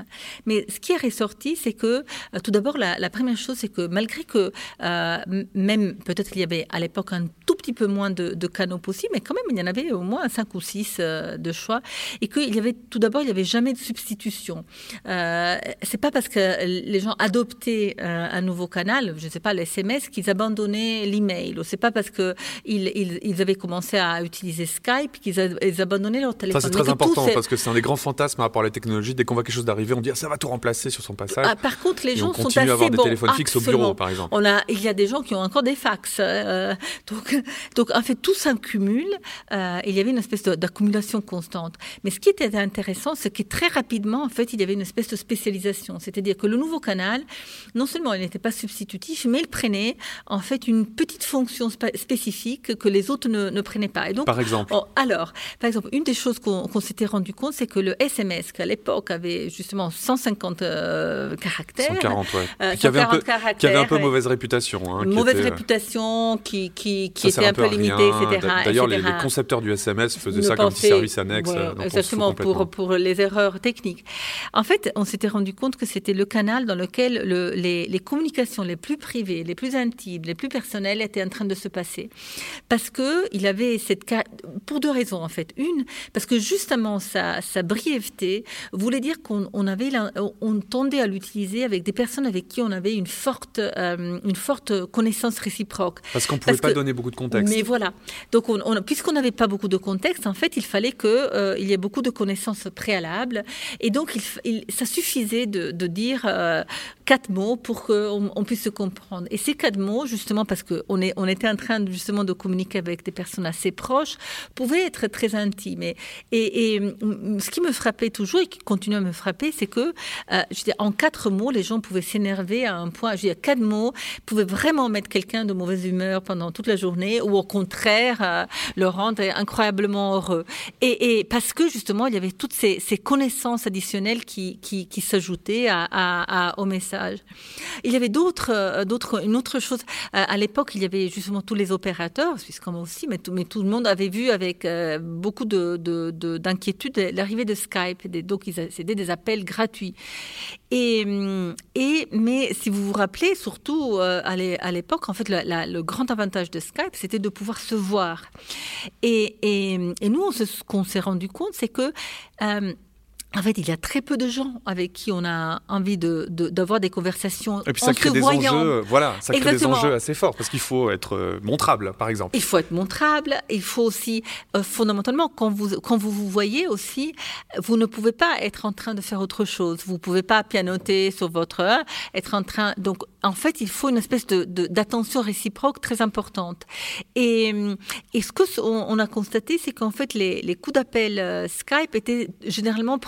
Mais ce qui est ressorti, c'est que, euh, tout d'abord, la, première chose, c'est que malgré que, euh, même peut-être qu'il y avait à l'époque un tout petit peu moins de, canaux possibles, mais quand même, il y en avait au moins cinq ou six euh, de choix, et qu'il y avait, tout d'abord, il n'y avait jamais de substitution. c'est pas parce que les gens adoptaient un nouveau canal, je ne sais pas, l'SMS, qu'ils abandonnaient l'email, ou c'est pas parce qu'ils ils, ils avaient commencé à utiliser Skype, qu'ils abandonnaient leur téléphone. Ça, c'est très important parce que c'est un des grands fantasmes par rapport à la technologie. Dès qu'on voit quelque chose d'arriver, on dit ah, ça va tout remplacer sur son passage. Ah, par contre, les gens sont assez à avoir des téléphones fixes au bureau, par exemple. On a, il y a des gens qui ont encore des fax. Euh, donc, <laughs> donc, en fait, tout s'accumule. Euh, il y avait une espèce d'accumulation constante. Mais ce qui était intéressant, c'est que très rapidement, en fait, il y avait une espèce de spécialisation. C'est-à-dire que le nouveau canal, non seulement il n'était pas substitutif, mais il prenait en fait une petite fonction spécifique que les autres ne, ne prenaient pas. Et donc, par exemple? Oh, Alors, par exemple, une des choses qu'on s'était rendu compte, c'est que le SMS, qui à l'époque avait justement 150 euh, caractères. 140, ouais. Euh, qui, avait un peu, qui avait un peu mauvaise réputation. Hein, mauvaise réputation, qui, qui, qui était un peu, limitée, etc. D'ailleurs, les, concepteurs du SMS faisaient ça comme petit service annexe. exactement, pour, pour les erreurs techniques. En fait, on s'était rendu compte que c'était le canal dans lequel le, les, les communications les plus privées, les plus intimes, les plus personnelles étaient en train de se passer. Parce qu'il avait cette pour deux raisons en fait. Une, parce que justement sa, sa brièveté voulait dire qu'on on avait, on tendait à l'utiliser avec des personnes avec qui on avait une forte, euh, une forte connaissance réciproque. Parce qu'on ne pouvait pas donner beaucoup de contexte. Mais voilà. Donc on, puisqu'on n'avait pas beaucoup de contexte, en fait, il fallait qu'il euh, il y ait beaucoup de connaissances préalables. Et donc il, ça suffisait de, de dire euh, quatre mots pour qu'on on puisse se comprendre. Et ces quatre mots, justement, parce qu'on on était en train justement de communiquer avec des personnes assez proches, pouvaient être très intimes. Et, et, ce qui me frappait toujours et qui continue à me frapper, c'est que euh, en quatre mots, les gens pouvaient s'énerver à un point. Je dire, quatre mots pouvaient vraiment mettre quelqu'un de mauvaise humeur pendant toute la journée, ou au contraire, euh, le rendre incroyablement heureux. Et, parce que justement, il y avait toutes ces, connaissances additionnelles qui, s'ajoutaient au message. Il y avait d'autres, euh, d'autres, une autre chose. à l'époque, il y avait justement tous les opérateurs, puisqu'on aussi, mais tout, mais tout le monde avait vu avec beaucoup de, d'inquiétude l'arrivée de Skype. donc, c'était des appels gratuits. Et, et, mais si vous vous rappelez, surtout euh, à l'époque, en fait, le grand avantage de Skype, c'était de pouvoir se voir. Et, et nous, ce qu'on s'est rendu compte, c'est que euh, en fait, il y a très peu de gens avec qui on a envie d'avoir de, d'avoir des conversations. Et puis ça crée des enjeux, voilà, ça crée des enjeux assez forts parce qu'il faut être euh, montrable, par exemple. Il faut être montrable. Il faut aussi, euh, fondamentalement, quand vous quand vous vous voyez aussi, vous ne pouvez pas être en train de faire autre chose. Vous pouvez pas pianoter sur votre être en train. Donc, en fait, il faut une espèce de d'attention réciproque très importante. Et, et ce que on, a constaté, c'est qu'en fait, les, les coups d'appel euh, Skype étaient généralement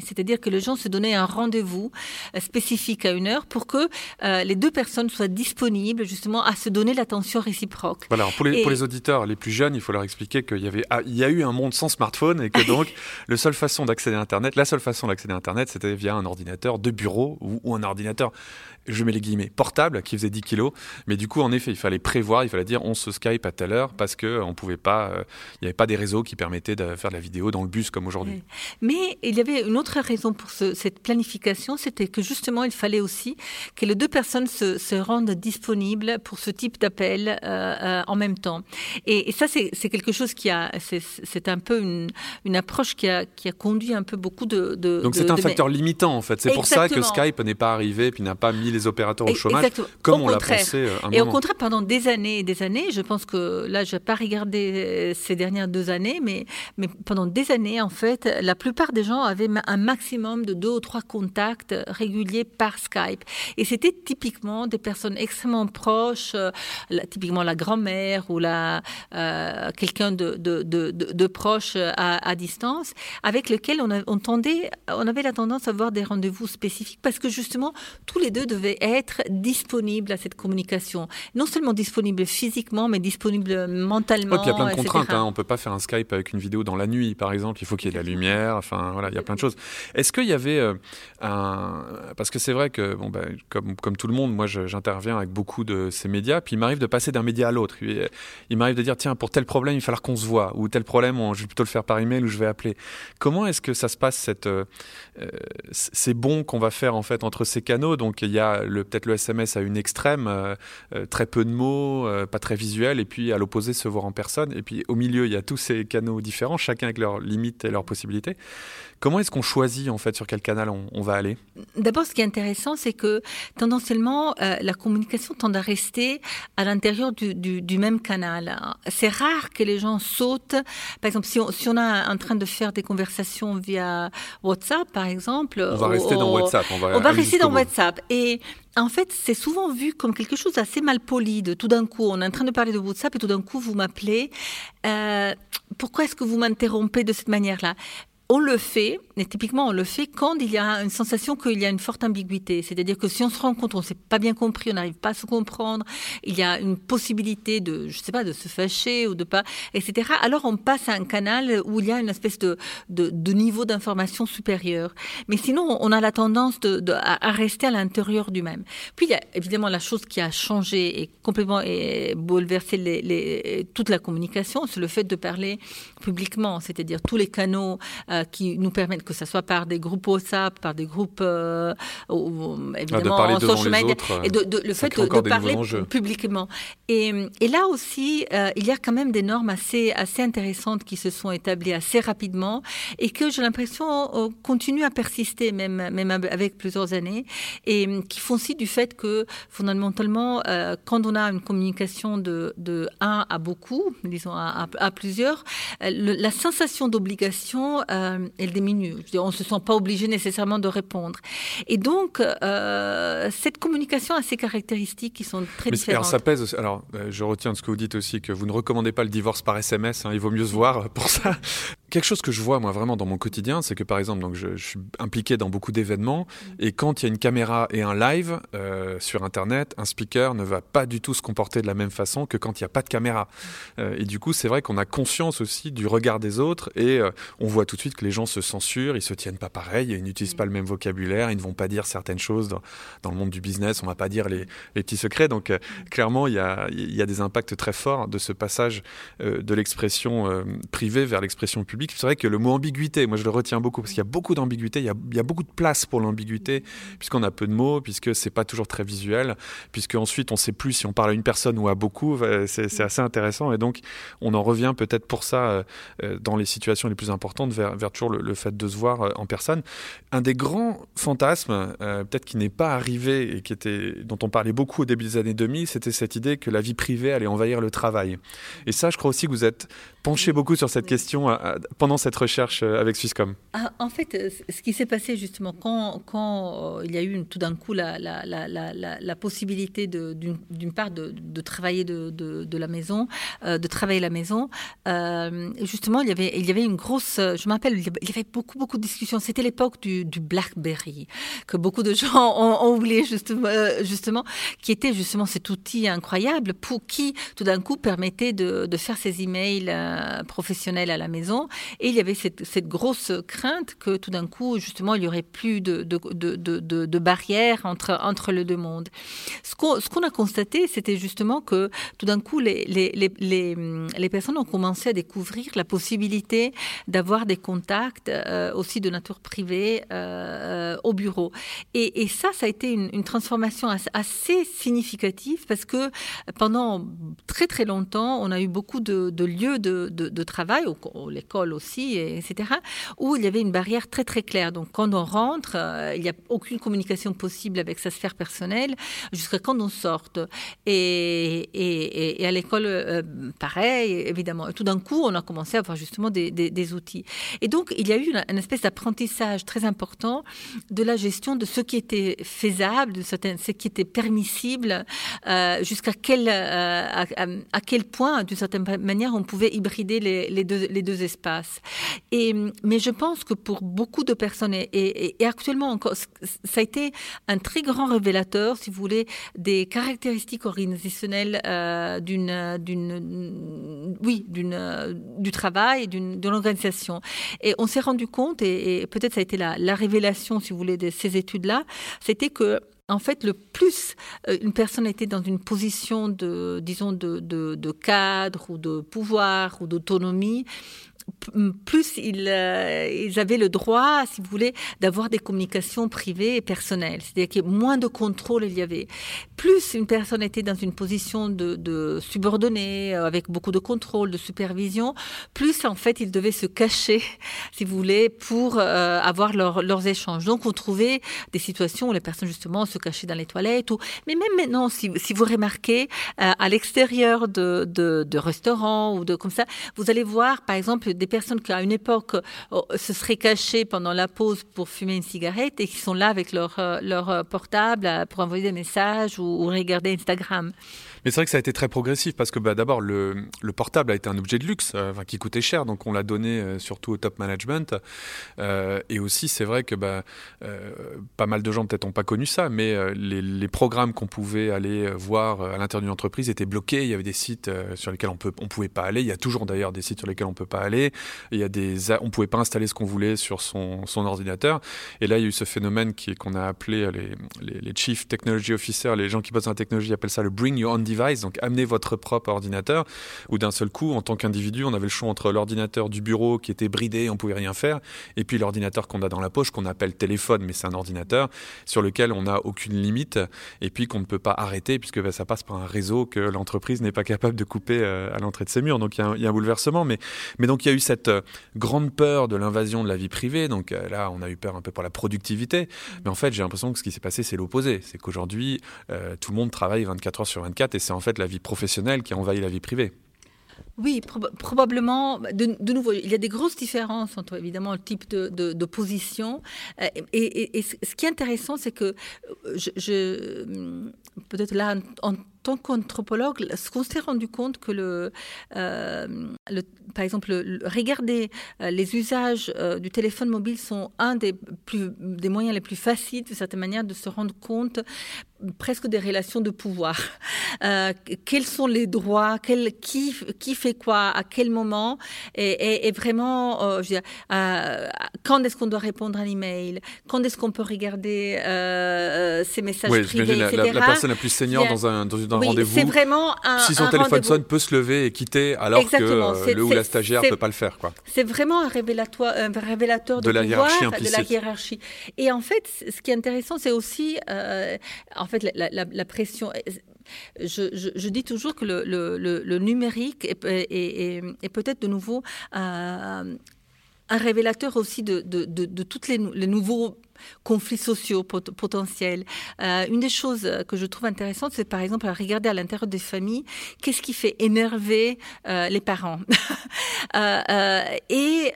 c'est-à-dire que les gens se donnaient un rendez-vous euh, spécifique à une heure pour que euh, les deux personnes soient disponibles justement à se donner l'attention réciproque. Voilà, pour les, pour les auditeurs les plus jeunes, il faut leur expliquer qu'il y, avait, ah, il y a eu un monde sans smartphone et que <laughs> donc la seule façon d'accéder à Internet, la seule façon d'accéder à Internet, c'était via un ordinateur de bureau ou un ordinateur je mets les guillemets, portable qui faisait 10 kilos. Mais du coup, en effet, il fallait prévoir, il fallait dire on se Skype à telle heure parce que on pouvait pas, euh, il n'y avait pas des réseaux qui permettaient de faire de la vidéo dans le bus comme aujourd'hui. Mais il y avait une autre raison pour cette planification, c'était que justement, il fallait aussi que les deux personnes se, rendent disponibles pour ce type d'appel euh, euh, en même temps. Et, ça, c'est quelque chose qui a, c'est un peu une, une, approche qui a, qui a conduit un peu beaucoup de. de Donc c'est un facteur limitant en fait. C'est pour ça que Skype n'est pas arrivé puis n'a pas mis les opérateurs au chômage, comme on l'a pensé euh, un Et au contraire, pendant des années et des années, je pense que là, je n'ai pas regardé euh, ces dernières deux années, mais, mais pendant des années, en fait, la plupart des gens avaient un maximum de deux ou trois contacts réguliers par Skype. Et c'était typiquement des personnes extrêmement proches, euh, typiquement la grand-mère ou la, quelqu'un de, de, de, de, proche à, à, distance, avec lequel on, on, tendait, on avait la tendance à avoir des rendez-vous spécifiques parce que justement, tous les deux devaient être disponible à cette communication. Non seulement disponible physiquement, mais disponible mentalement. il y a plein de contraintes. Hein. On ne peut pas faire un Skype avec une vidéo dans la nuit, par exemple. Il faut qu'il y ait de la lumière. Enfin, voilà, il y a plein de choses. Est-ce qu'il y avait euh, un. Parce que c'est vrai que, bon, ben, comme, comme tout le monde, moi, j'interviens avec beaucoup de ces médias. Puis il m'arrive de passer d'un média à l'autre. Il m'arrive de dire, tiens, pour tel problème, il va falloir qu'on se voit. Ou tel problème, je vais plutôt le faire par email ou je vais appeler. Comment est-ce que ça se passe, cette, euh, euh, ces bons qu'on va faire, en fait, entre ces canaux? Donc, il y a peut-être le SMS à une extrême, euh, euh, très peu de mots, euh, pas très visuel, et puis à l'opposé, se voir en personne. Et puis au milieu, il y a tous ces canaux différents, chacun avec leurs limites et leurs possibilités. Comment est-ce qu'on choisit en fait sur quel canal on, va aller? D'abord, ce qui est intéressant, c'est que tendanciellement, la communication tend à rester à l'intérieur du, même canal. C'est rare que les gens sautent. Par exemple, si on, si on est en train de faire des conversations via WhatsApp, par exemple, on va rester dans WhatsApp. On va, on va rester dans WhatsApp. Et en fait, c'est souvent vu comme quelque chose d'assez mal poli. De tout d'un coup, on est en train de parler de WhatsApp et tout d'un coup, vous m'appelez. Euh, pourquoi est-ce que vous m'interrompez de cette manière-là? On le fait, et typiquement on le fait quand il y a une sensation qu'il y a une forte ambiguïté. C'est-à-dire que si on se rend compte, on ne s'est pas bien compris, on n'arrive pas à se comprendre, il y a une possibilité de, je sais pas, de se fâcher ou de pas, etc. Alors on passe à un canal où il y a une espèce de, niveau d'information supérieur. Mais sinon, on a la tendance à rester à l'intérieur du même. Puis il y a évidemment la chose qui a changé et complètement et bouleversé toute la communication, c'est le fait de parler publiquement, c'est-à-dire tous les canaux. Qui nous permettent, que ce soit par des groupes WhatsApp, par des groupes euh, évidemment en social media, et de, le fait de, parler publiquement. Et, et, là aussi, euh, il y a quand même des normes assez, assez intéressantes qui se sont établies assez rapidement et que j'ai l'impression continuent à persister même, même avec plusieurs années et qui font aussi du fait que fondamentalement, quand on a une communication de, de un à beaucoup, disons à, à, plusieurs, la sensation d'obligation euh, elle diminue. on ne se sent pas obligé nécessairement de répondre. Et donc, euh, cette communication a ses caractéristiques qui sont très différentes. Alors, ça pèse. Alors, euh, je retiens de ce que vous dites aussi que vous ne recommandez pas le divorce par SMS. Hein, il vaut mieux se voir pour ça. Quelque chose que je vois moi vraiment dans mon quotidien, c'est que par exemple, donc je, suis impliqué dans beaucoup d'événements et quand il y a une caméra et un live sur Internet, un speaker ne va pas du tout se comporter de la même façon que quand il n'y a pas de caméra. et du coup, c'est vrai qu'on a conscience aussi du regard des autres et on voit tout de suite que les gens se censurent, ils se tiennent pas pareil, ils n'utilisent pas le même vocabulaire, ils ne vont pas dire certaines choses dans, le monde du business, on va pas dire les, petits secrets. Donc euh, clairement, il y, a, des impacts très forts de ce passage euh, de l'expression euh, privée vers l'expression publique. C'est vrai que le mot ambiguïté, moi je le retiens beaucoup parce qu'il y a beaucoup d'ambiguïté, il, y a beaucoup de place pour l'ambiguïté puisqu'on a peu de mots, puisque c'est pas toujours très visuel, puisque ensuite on sait plus si on parle à une personne ou à beaucoup. C'est assez intéressant et donc on en revient peut-être pour ça dans les situations les plus importante vers, toujours le, fait de se voir euh, en personne. Un des grands fantasmes, euh, peut-être qui n'est pas arrivé et qui était, dont on parlait beaucoup au début des années 2000, c'était cette idée que la vie privée allait envahir le travail. Et ça, je crois aussi que vous êtes penché beaucoup sur cette question euh, pendant cette recherche avec Swisscom. Ah, en fait, ce qui s'est passé justement quand, quand il y a eu tout d'un coup la, la, la, la possibilité d'une part de, de travailler de, de, la maison, de travailler la maison, justement, il y avait, il y avait une grosse. Euh, je m'appelle, il y avait beaucoup, beaucoup de discussions. C'était l'époque du, BlackBerry, que beaucoup de <laughs> gens ont, oublié justement, euh, justement, qui était justement cet outil incroyable pour qui, tout d'un coup, permettait de, faire ses emails euh, professionnels à la maison. Et il y avait cette, grosse crainte que tout d'un coup, justement, il n'y aurait plus de, de, de, de, barrières entre, entre les deux mondes. Ce qu'on a constaté, c'était justement que tout d'un coup, les, les, les, les, personnes ont commencé à découvrir la possibilité d'avoir des contacts euh, aussi de nature privée euh, au bureau. Et, ça, ça a été une, transformation assez, significative parce que pendant très très longtemps, on a eu beaucoup de, lieux de, de, travail, l'école aussi, etc., où il y avait une barrière très très claire. Donc quand on rentre, euh, il n'y a aucune communication possible avec sa sphère personnelle jusqu'à quand on sorte. Et, à l'école, pareil, évidemment. Et tout d'un coup, on a commencé à avoir justement des, outils. Et donc, il y a eu une, espèce d'apprentissage très important de la gestion de ce qui était faisable, de ce qui était permissible, euh, jusqu'à quel, euh, à, quel point, d'une certaine manière, on pouvait hybrider les, deux, les deux espaces. Mais je pense que pour beaucoup de personnes, et, actuellement encore, ça a été un très grand révélateur, si vous voulez, des caractéristiques organisationnelles euh, d'une, oui, du travail, d'une, d'une organisation et on s'est rendu compte, et, peut-être ça a été la, révélation, si vous voulez, de ces études-là, c'était que en fait, le plus euh, une personne était dans une position de, disons, de, de cadre ou de pouvoir ou d'autonomie, plus euh, ils, avaient le droit, si vous voulez, d'avoir des communications privées et personnelles. C'est-à-dire y moins de contrôle il y avait. Plus une personne était dans une position de, subordonnée, euh, avec beaucoup de contrôle, de supervision, plus en fait ils devaient se cacher, <laughs> si vous voulez, pour euh, avoir leurs échanges. Donc on trouvait des situations où les personnes justement se cachaient dans les toilettes. Ou... Mais même maintenant, si, vous remarquez, à l'extérieur de, de, de restaurants ou de comme ça, vous allez voir par exemple des personnes qui, à une époque, oh, se seraient cachées pendant la pause pour fumer une cigarette et qui sont là avec leur, euh, leur euh, portable euh, pour envoyer des messages ou, ou regarder Instagram. Mais c'est vrai que ça a été très progressif parce que bah, d'abord, le, le, portable a été un objet de luxe euh, qui coûtait cher, donc on l'a donné euh, surtout au top management. Euh, et aussi, c'est vrai que bah, pas mal de gens peut-être n'ont pas connu ça, mais les, programmes qu'on pouvait aller voir à l'intérieur d'une entreprise étaient bloqués. Il y avait des sites sur lesquels on ne pouvait pas aller. Il y a toujours d'ailleurs des sites sur lesquels on ne peut pas aller. Il y a des, on ne pouvait pas installer ce qu'on voulait sur son, ordinateur. Et là, il y a eu ce phénomène qu'on a appelé les, Chief Technology Officers, les gens qui bossent dans la technologie appellent ça le Bring Your Own Device donc amener votre propre ordinateur, où d'un seul coup, en tant qu'individu, on avait le choix entre l'ordinateur du bureau qui était bridé, on pouvait rien faire, et puis l'ordinateur qu'on a dans la poche, qu'on appelle téléphone, mais c'est un ordinateur sur lequel on n'a aucune limite, et puis qu'on ne peut pas arrêter, puisque bah, ça passe par un réseau que l'entreprise n'est pas capable de couper euh, à l'entrée de ses murs. Donc il y, a un bouleversement, mais, mais donc il y a eu cette euh, grande peur de l'invasion de la vie privée. Donc euh, là, on a eu peur un peu pour la productivité, mais en fait, j'ai l'impression que ce qui s'est passé, c'est l'opposé. C'est qu'aujourd'hui, tout le monde travaille 24 heures sur 24, et c'est en fait la vie professionnelle qui envahit la vie privée. Oui, probablement. De, nouveau, il y a des grosses différences entre évidemment le type de, position. Euh, et, ce qui est intéressant, c'est que je, peut-être là, en, tant qu'anthropologue, ce qu'on s'est rendu compte que le, euh, par exemple, regarder euh, les usages du téléphone mobile sont un des, moyens les plus faciles, de certaine manière, de se rendre compte presque des relations de pouvoir. Euh, quels sont les droits qui, qui fait quoi À quel moment Et, et, vraiment, euh, je veux dire, euh, quand est-ce qu'on doit répondre à un email Quand est-ce qu'on peut regarder ces messages privés, la, etc. La, personne la plus senior dans un, dans un oui, rendez-vous, c'est vraiment un, si son téléphone sonne, peut se lever et quitter alors Exactement. que le ou la stagiaire ne peut pas le faire. C'est vraiment un, révélateur, un révélateur de, de la pouvoir, hiérarchie de la hiérarchie. Et en fait, ce qui est intéressant, c'est aussi, en fait, la, pression. Je, dis toujours que le, numérique est, peut-être de nouveau un révélateur aussi de, de, de, tous les, les, nouveaux conflits sociaux potentiels. Euh, une des choses que je trouve intéressante, c'est par exemple à regarder à l'intérieur des familles, qu'est-ce qui fait énerver euh, les parents. <laughs> Euh, et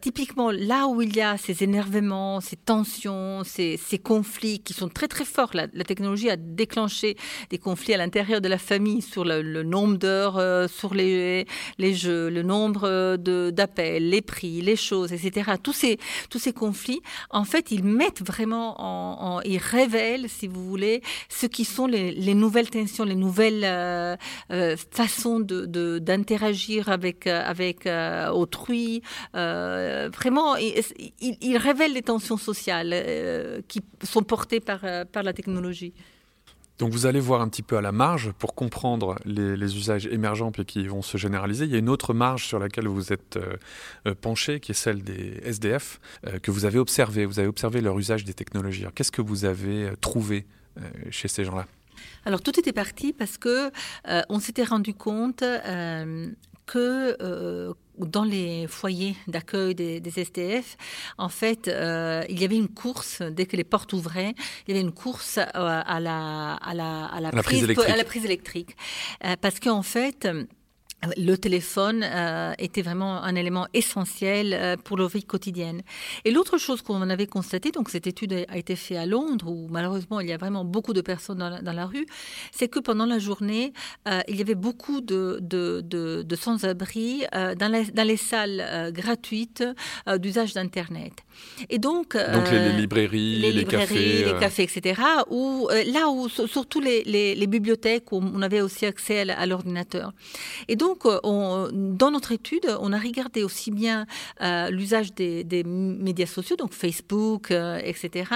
typiquement, là où il y a ces énervements, ces tensions, ces, conflits qui sont très très forts, la, technologie a déclenché des conflits à l'intérieur de la famille sur le, nombre d'heures, sur les, jeux, le nombre d'appels, les prix, les choses, etc. Tous ces, tous ces conflits, en fait, ils mettent vraiment en, révèlent, si vous voulez, ce qui sont les, nouvelles tensions, les nouvelles euh, euh, façons de, d'interagir avec euh, avec autrui. vraiment, ils, révèlent les tensions sociales qui sont portées par par la technologie. Donc vous allez voir un petit peu à la marge pour comprendre les, usages émergents puis qui vont se généraliser. Il y a une autre marge sur laquelle vous êtes euh, euh, penché, qui est celle des SDF, euh, que vous avez observé. Vous avez observé leur usage des technologies. Qu'est-ce que vous avez trouvé chez ces gens-là? Alors tout était parti parce que on s'était rendu compte que euh, dans les foyers d'accueil des, SDF, en fait, euh, il y avait une course, dès que les portes ouvraient, il y avait une course à la, à la, à la, prise, électrique. À la prise électrique. Euh, parce qu'en fait, le téléphone euh, était vraiment un élément essentiel euh, pour leur vie quotidienne. Et l'autre chose qu'on avait constaté, donc cette étude a été faite à Londres, où malheureusement il y a vraiment beaucoup de personnes dans la, rue, c'est que pendant la journée, euh, il y avait beaucoup de, de, de, sans-abri dans, les, dans les salles gratuites d'usage d'Internet. Et donc, donc les, librairies, les, les cafés, les cafés, etc. Où, là où surtout les, les, bibliothèques où on avait aussi accès à l'ordinateur. Et donc donc, euh, dans notre étude, on a regardé aussi bien euh, l'usage des, médias sociaux, donc Facebook, euh, etc.,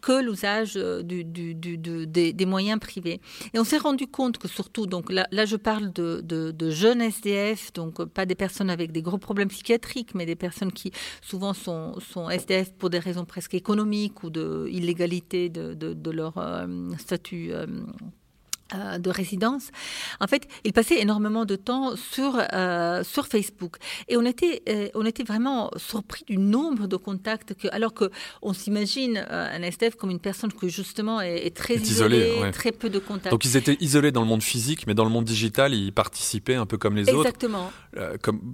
que l'usage du, des, moyens privés. Et on s'est rendu compte que surtout, donc là, je parle de, jeunes SDF, donc pas des personnes avec des gros problèmes psychiatriques, mais des personnes qui souvent sont, SDF pour des raisons presque économiques ou de illégalité de, leur statut euh, de résidence, en fait, il passait énormément de temps sur euh, sur Facebook et on était euh, on était vraiment surpris du nombre de contacts que alors que on s'imagine un SDF comme une personne qui justement est, très isolée, très peu de contacts. Donc ils étaient isolés dans le monde physique, mais dans le monde digital, ils participaient un peu comme les autres. Exactement.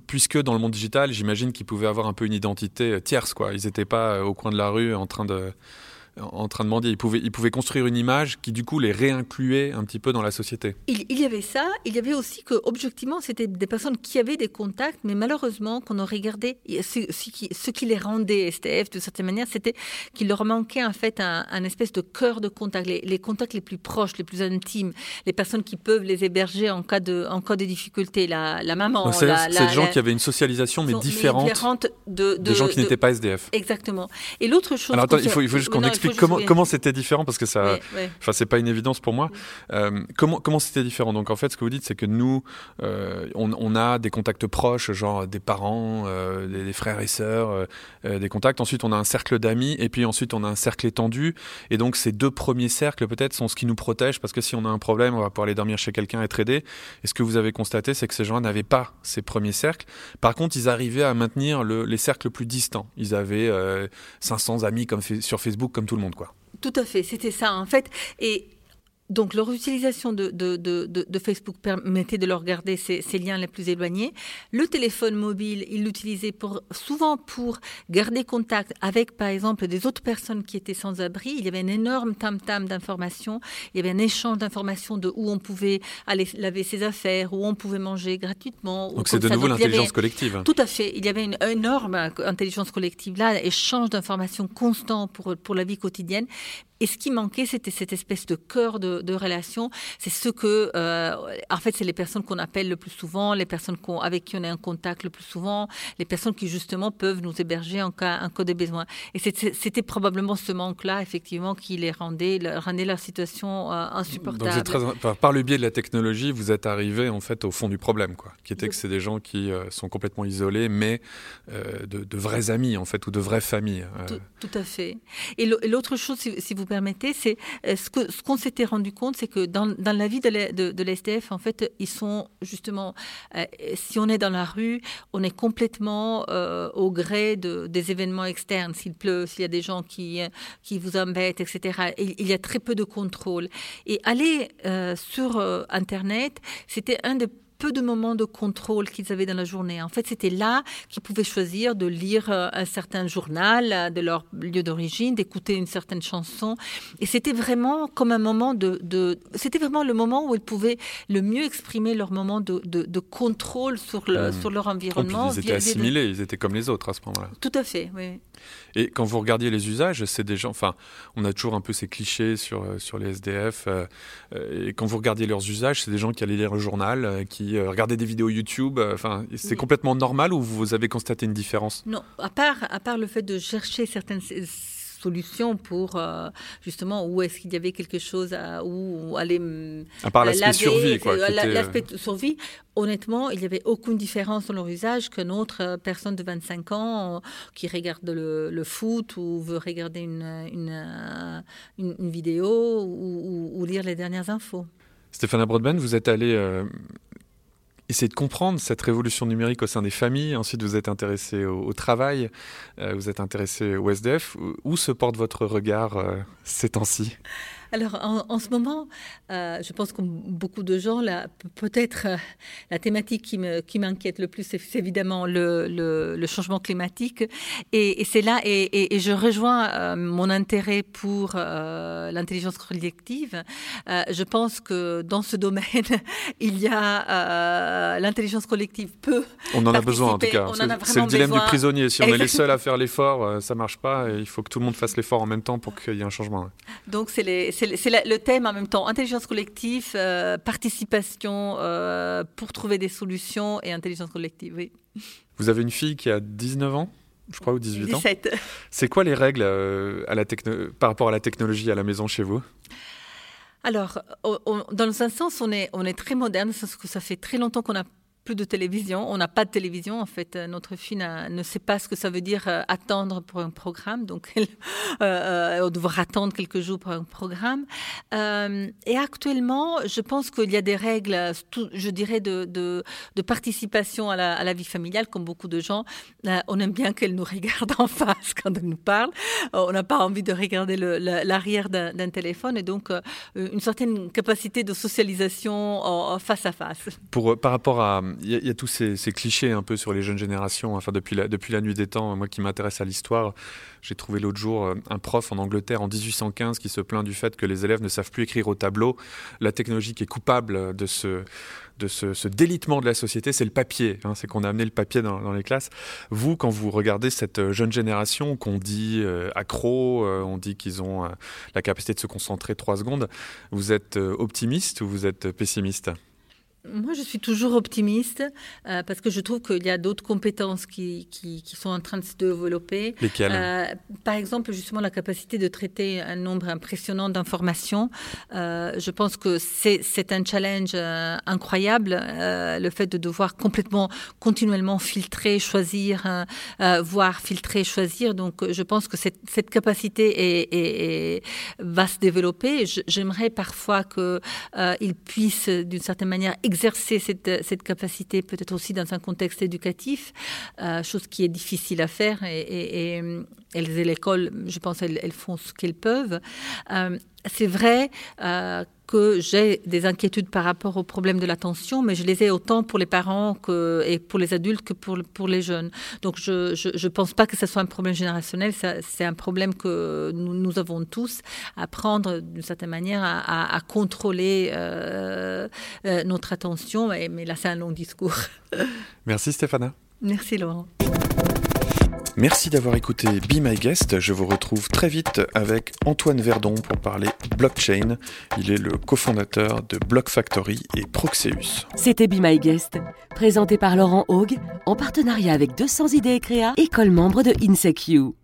puisque dans le monde digital, j'imagine qu'ils pouvaient avoir un peu une identité tierce, quoi. Ils n'étaient pas au coin de la rue en train de en train de mendier. Ils pouvaient, ils pouvaient construire une image qui, du coup, les réincluait un petit peu dans la société. Il, y avait ça. Il y avait aussi que, objectivement, c'était des personnes qui avaient des contacts, mais malheureusement, quand on regardait ce, ce, qui, ce qui, les rendait STF, de certaine manière, c'était qu'il leur manquait, en fait, un, espèce de cœur de contact, les, contacts les plus proches, les plus intimes, les personnes qui peuvent les héberger en cas de, en cas de difficulté, la, la maman. C'est des gens qui avaient une socialisation, mais différente, de, des gens qui n'étaient pas SDF. Exactement. Et l'autre chose. Alors attends, il faut, il faut juste qu'on explique comment comment c'était différent? Parce que ça, enfin c'est pas une évidence pour moi. Euh, comment comment c'était différent? Donc en fait, ce que vous dites, c'est que nous, euh, on, a des contacts proches, genre des parents, euh, des, frères et sœurs, des contacts. Ensuite, on a un cercle d'amis et puis ensuite on a un cercle étendu. Et donc ces deux premiers cercles peut-être sont ce qui nous protège parce que si on a un problème, on va pouvoir aller dormir chez quelqu'un, être aidé. Et ce que vous avez constaté, c'est que ces gens n'avaient pas ces premiers cercles. Par contre, ils arrivaient à maintenir les cercles plus distants. Ils avaient 500 amis comme sur Facebook comme tout Tout à fait, c'était ça en fait. Et donc, leur utilisation de, de, de, de, Facebook permettait de leur garder ces, ces, liens les plus éloignés. Le téléphone mobile, ils l'utilisaient pour, souvent pour garder contact avec, par exemple, des autres personnes qui étaient sans abri. Il y avait un énorme tam-tam d'informations. Il y avait un échange d'informations de où on pouvait aller laver ses affaires, où on pouvait manger gratuitement. Donc, c'est de nouveau l'intelligence collective. Tout à fait. Il y avait une énorme intelligence collective là, échange d'informations constant pour, pour la vie quotidienne. Et ce qui manquait, c'était cette espèce de cœur de, de relation. C'est ce que, euh, en fait, c'est les personnes qu'on appelle le plus souvent, les personnes avec qui on est en contact le plus souvent, les personnes qui justement peuvent nous héberger en cas, en cas de besoin. Et c'était probablement ce manque-là, effectivement, qui les rendait, rendait leur situation euh, insupportable. Donc très, par, le biais de la technologie, vous êtes arrivé en fait au fond du problème, quoi, qui était que c'est des gens qui euh, sont complètement isolés, mais de, de, vrais amis en fait ou de vraies familles. Tout, tout, à fait. Et l'autre chose, si, si vous permettez, c'est euh, ce qu'on s'était rendu compte, c'est que dans, la vie de l'SDF, en fait, ils sont justement, euh, si on est dans la rue, on est complètement euh, au gré de, des événements externes. S'il pleut, s'il y a des gens qui, qui vous embêtent, etc. Il, y a très peu de contrôle. Et aller sur Internet, c'était un des peu de moments de contrôle qu'ils avaient dans la journée. En fait, c'était là qu'ils pouvaient choisir de lire euh, un certain journal euh, de leur lieu d'origine, d'écouter une certaine chanson. Et c'était vraiment comme un moment de... de c'était vraiment le moment où ils pouvaient le mieux exprimer leur moment de, de, de contrôle sur, le, mmh. sur leur environnement. Oh, ils étaient assimilés, ils étaient comme les autres à ce moment-là. Tout à fait, oui. Et quand vous regardiez les usages, c'est des gens. Enfin, on a toujours un peu ces clichés sur, euh, sur les SDF. et quand vous regardiez leurs usages, c'est des gens qui allaient lire un journal, qui euh, regarder des vidéos YouTube euh, Enfin, c'est complètement normal ou vous avez constaté une différence? Non, à part, à part le fait de chercher certaines solutions pour euh, justement où est-ce qu'il y avait quelque chose à où aller à part l'aspect survie quoi l'aspect survie honnêtement il n'y avait aucune différence dans leur usage qu'une autre personne de 25 ans qui regarde le, le foot ou veut regarder une, une, une, vidéo ou, ou, lire les dernières infos. Stéphane Broadbent, vous êtes allé essayer de comprendre cette révolution numérique au sein des familles. Ensuite, vous êtes intéressé au, travail, euh, vous êtes intéressé au SDF. Où se porte votre regard euh, ces temps-ci? Alors, en, ce moment, euh, je pense que beaucoup de gens, peut-être euh, la thématique qui, m'inquiète le plus, c'est, évidemment le, le, changement climatique. Et, c'est là, et, je rejoins euh, mon intérêt pour l'intelligence collective. je pense que dans ce domaine, <laughs> il y a l'intelligence collective peut. On en a besoin en tout cas. C'est, le dilemme du prisonnier. Si on est les seuls à faire l'effort, ça marche pas. Et il faut que tout le monde fasse l'effort en même temps pour qu'il y ait un changement. Donc, c'est les le thème en même temps intelligence collective, euh, participation euh, pour trouver des solutions et intelligence collective. Oui. Vous avez une fille qui a 19 ans je crois, ou 18 ans. 17. C'est quoi les règles euh, à la par rapport à la technologie à la maison chez vous? Alors, dans un sens, on est, on est très moderne, parce que ça fait très longtemps qu'on a plus de télévision. On n'a pas de télévision. En fait, euh, notre fille ne sait pas ce que ça veut dire euh, attendre pour un programme. Donc, <laughs> elle, euh, devoir attendre quelques jours pour un programme. et actuellement, je pense qu'il y a des règles, je dirais, de, participation à la, vie familiale, comme beaucoup de gens. on aime bien qu'elle nous regarde <laughs> en face quand elle nous parle. on n'a pas envie de regarder l'arrière d'un téléphone. Et donc, une certaine capacité de socialisation face à face. Pour, par rapport à il y, a tous ces, clichés un peu sur les jeunes générations. Enfin, depuis la, depuis la nuit des temps, moi qui m'intéresse à l'histoire, j'ai trouvé l'autre jour euh, un prof en Angleterre en 1815 qui se plaint du fait que les élèves ne savent plus écrire au tableau. La technologie qui est coupable de ce de ce, délitement de la société, c'est le papier. Hein, c'est qu'on a amené le papier dans, les classes. Vous, quand vous regardez cette euh, jeune génération qu'on dit euh, accro, on dit qu'ils ont la capacité de se concentrer trois secondes, vous êtes optimiste ou vous êtes pessimiste? Moi, je suis toujours optimiste euh, parce que je trouve qu'il y a d'autres compétences qui, qui, qui, sont en train de se développer. Lesquelles? Euh, Par exemple, justement, la capacité de traiter un nombre impressionnant d'informations. Euh, je pense que c'est un challenge incroyable, le fait de devoir complètement, continuellement filtrer, choisir, voir, filtrer, choisir. Donc, je pense que cette, cette capacité est, est, va se développer. J'aimerais parfois qu'il puisse, d'une certaine manière, exercer cette, cette capacité peut-être aussi dans un contexte éducatif, euh, chose qui est difficile à faire et, et, et, l'école, je pense, elles, elles, font ce qu'elles peuvent. Euh, c'est vrai euh, que j'ai des inquiétudes par rapport au problème de l'attention, mais je les ai autant pour les parents que, et pour les adultes que pour, pour les jeunes. Donc je ne pense pas que ce soit un problème générationnel, c'est un problème que nous, nous, avons tous à prendre d'une certaine manière à, à, contrôler euh, euh, notre attention, mais, mais là c'est un long discours. Merci Stéphana. Merci Laurent. Merci d'avoir écouté Be My Guest. Je vous retrouve très vite avec Antoine Verdon pour parler blockchain. Il est le cofondateur de Block Factory et Proxeus. C'était Be My Guest, présenté par Laurent Haug en partenariat avec 200 idées créa, école membre de INSECU.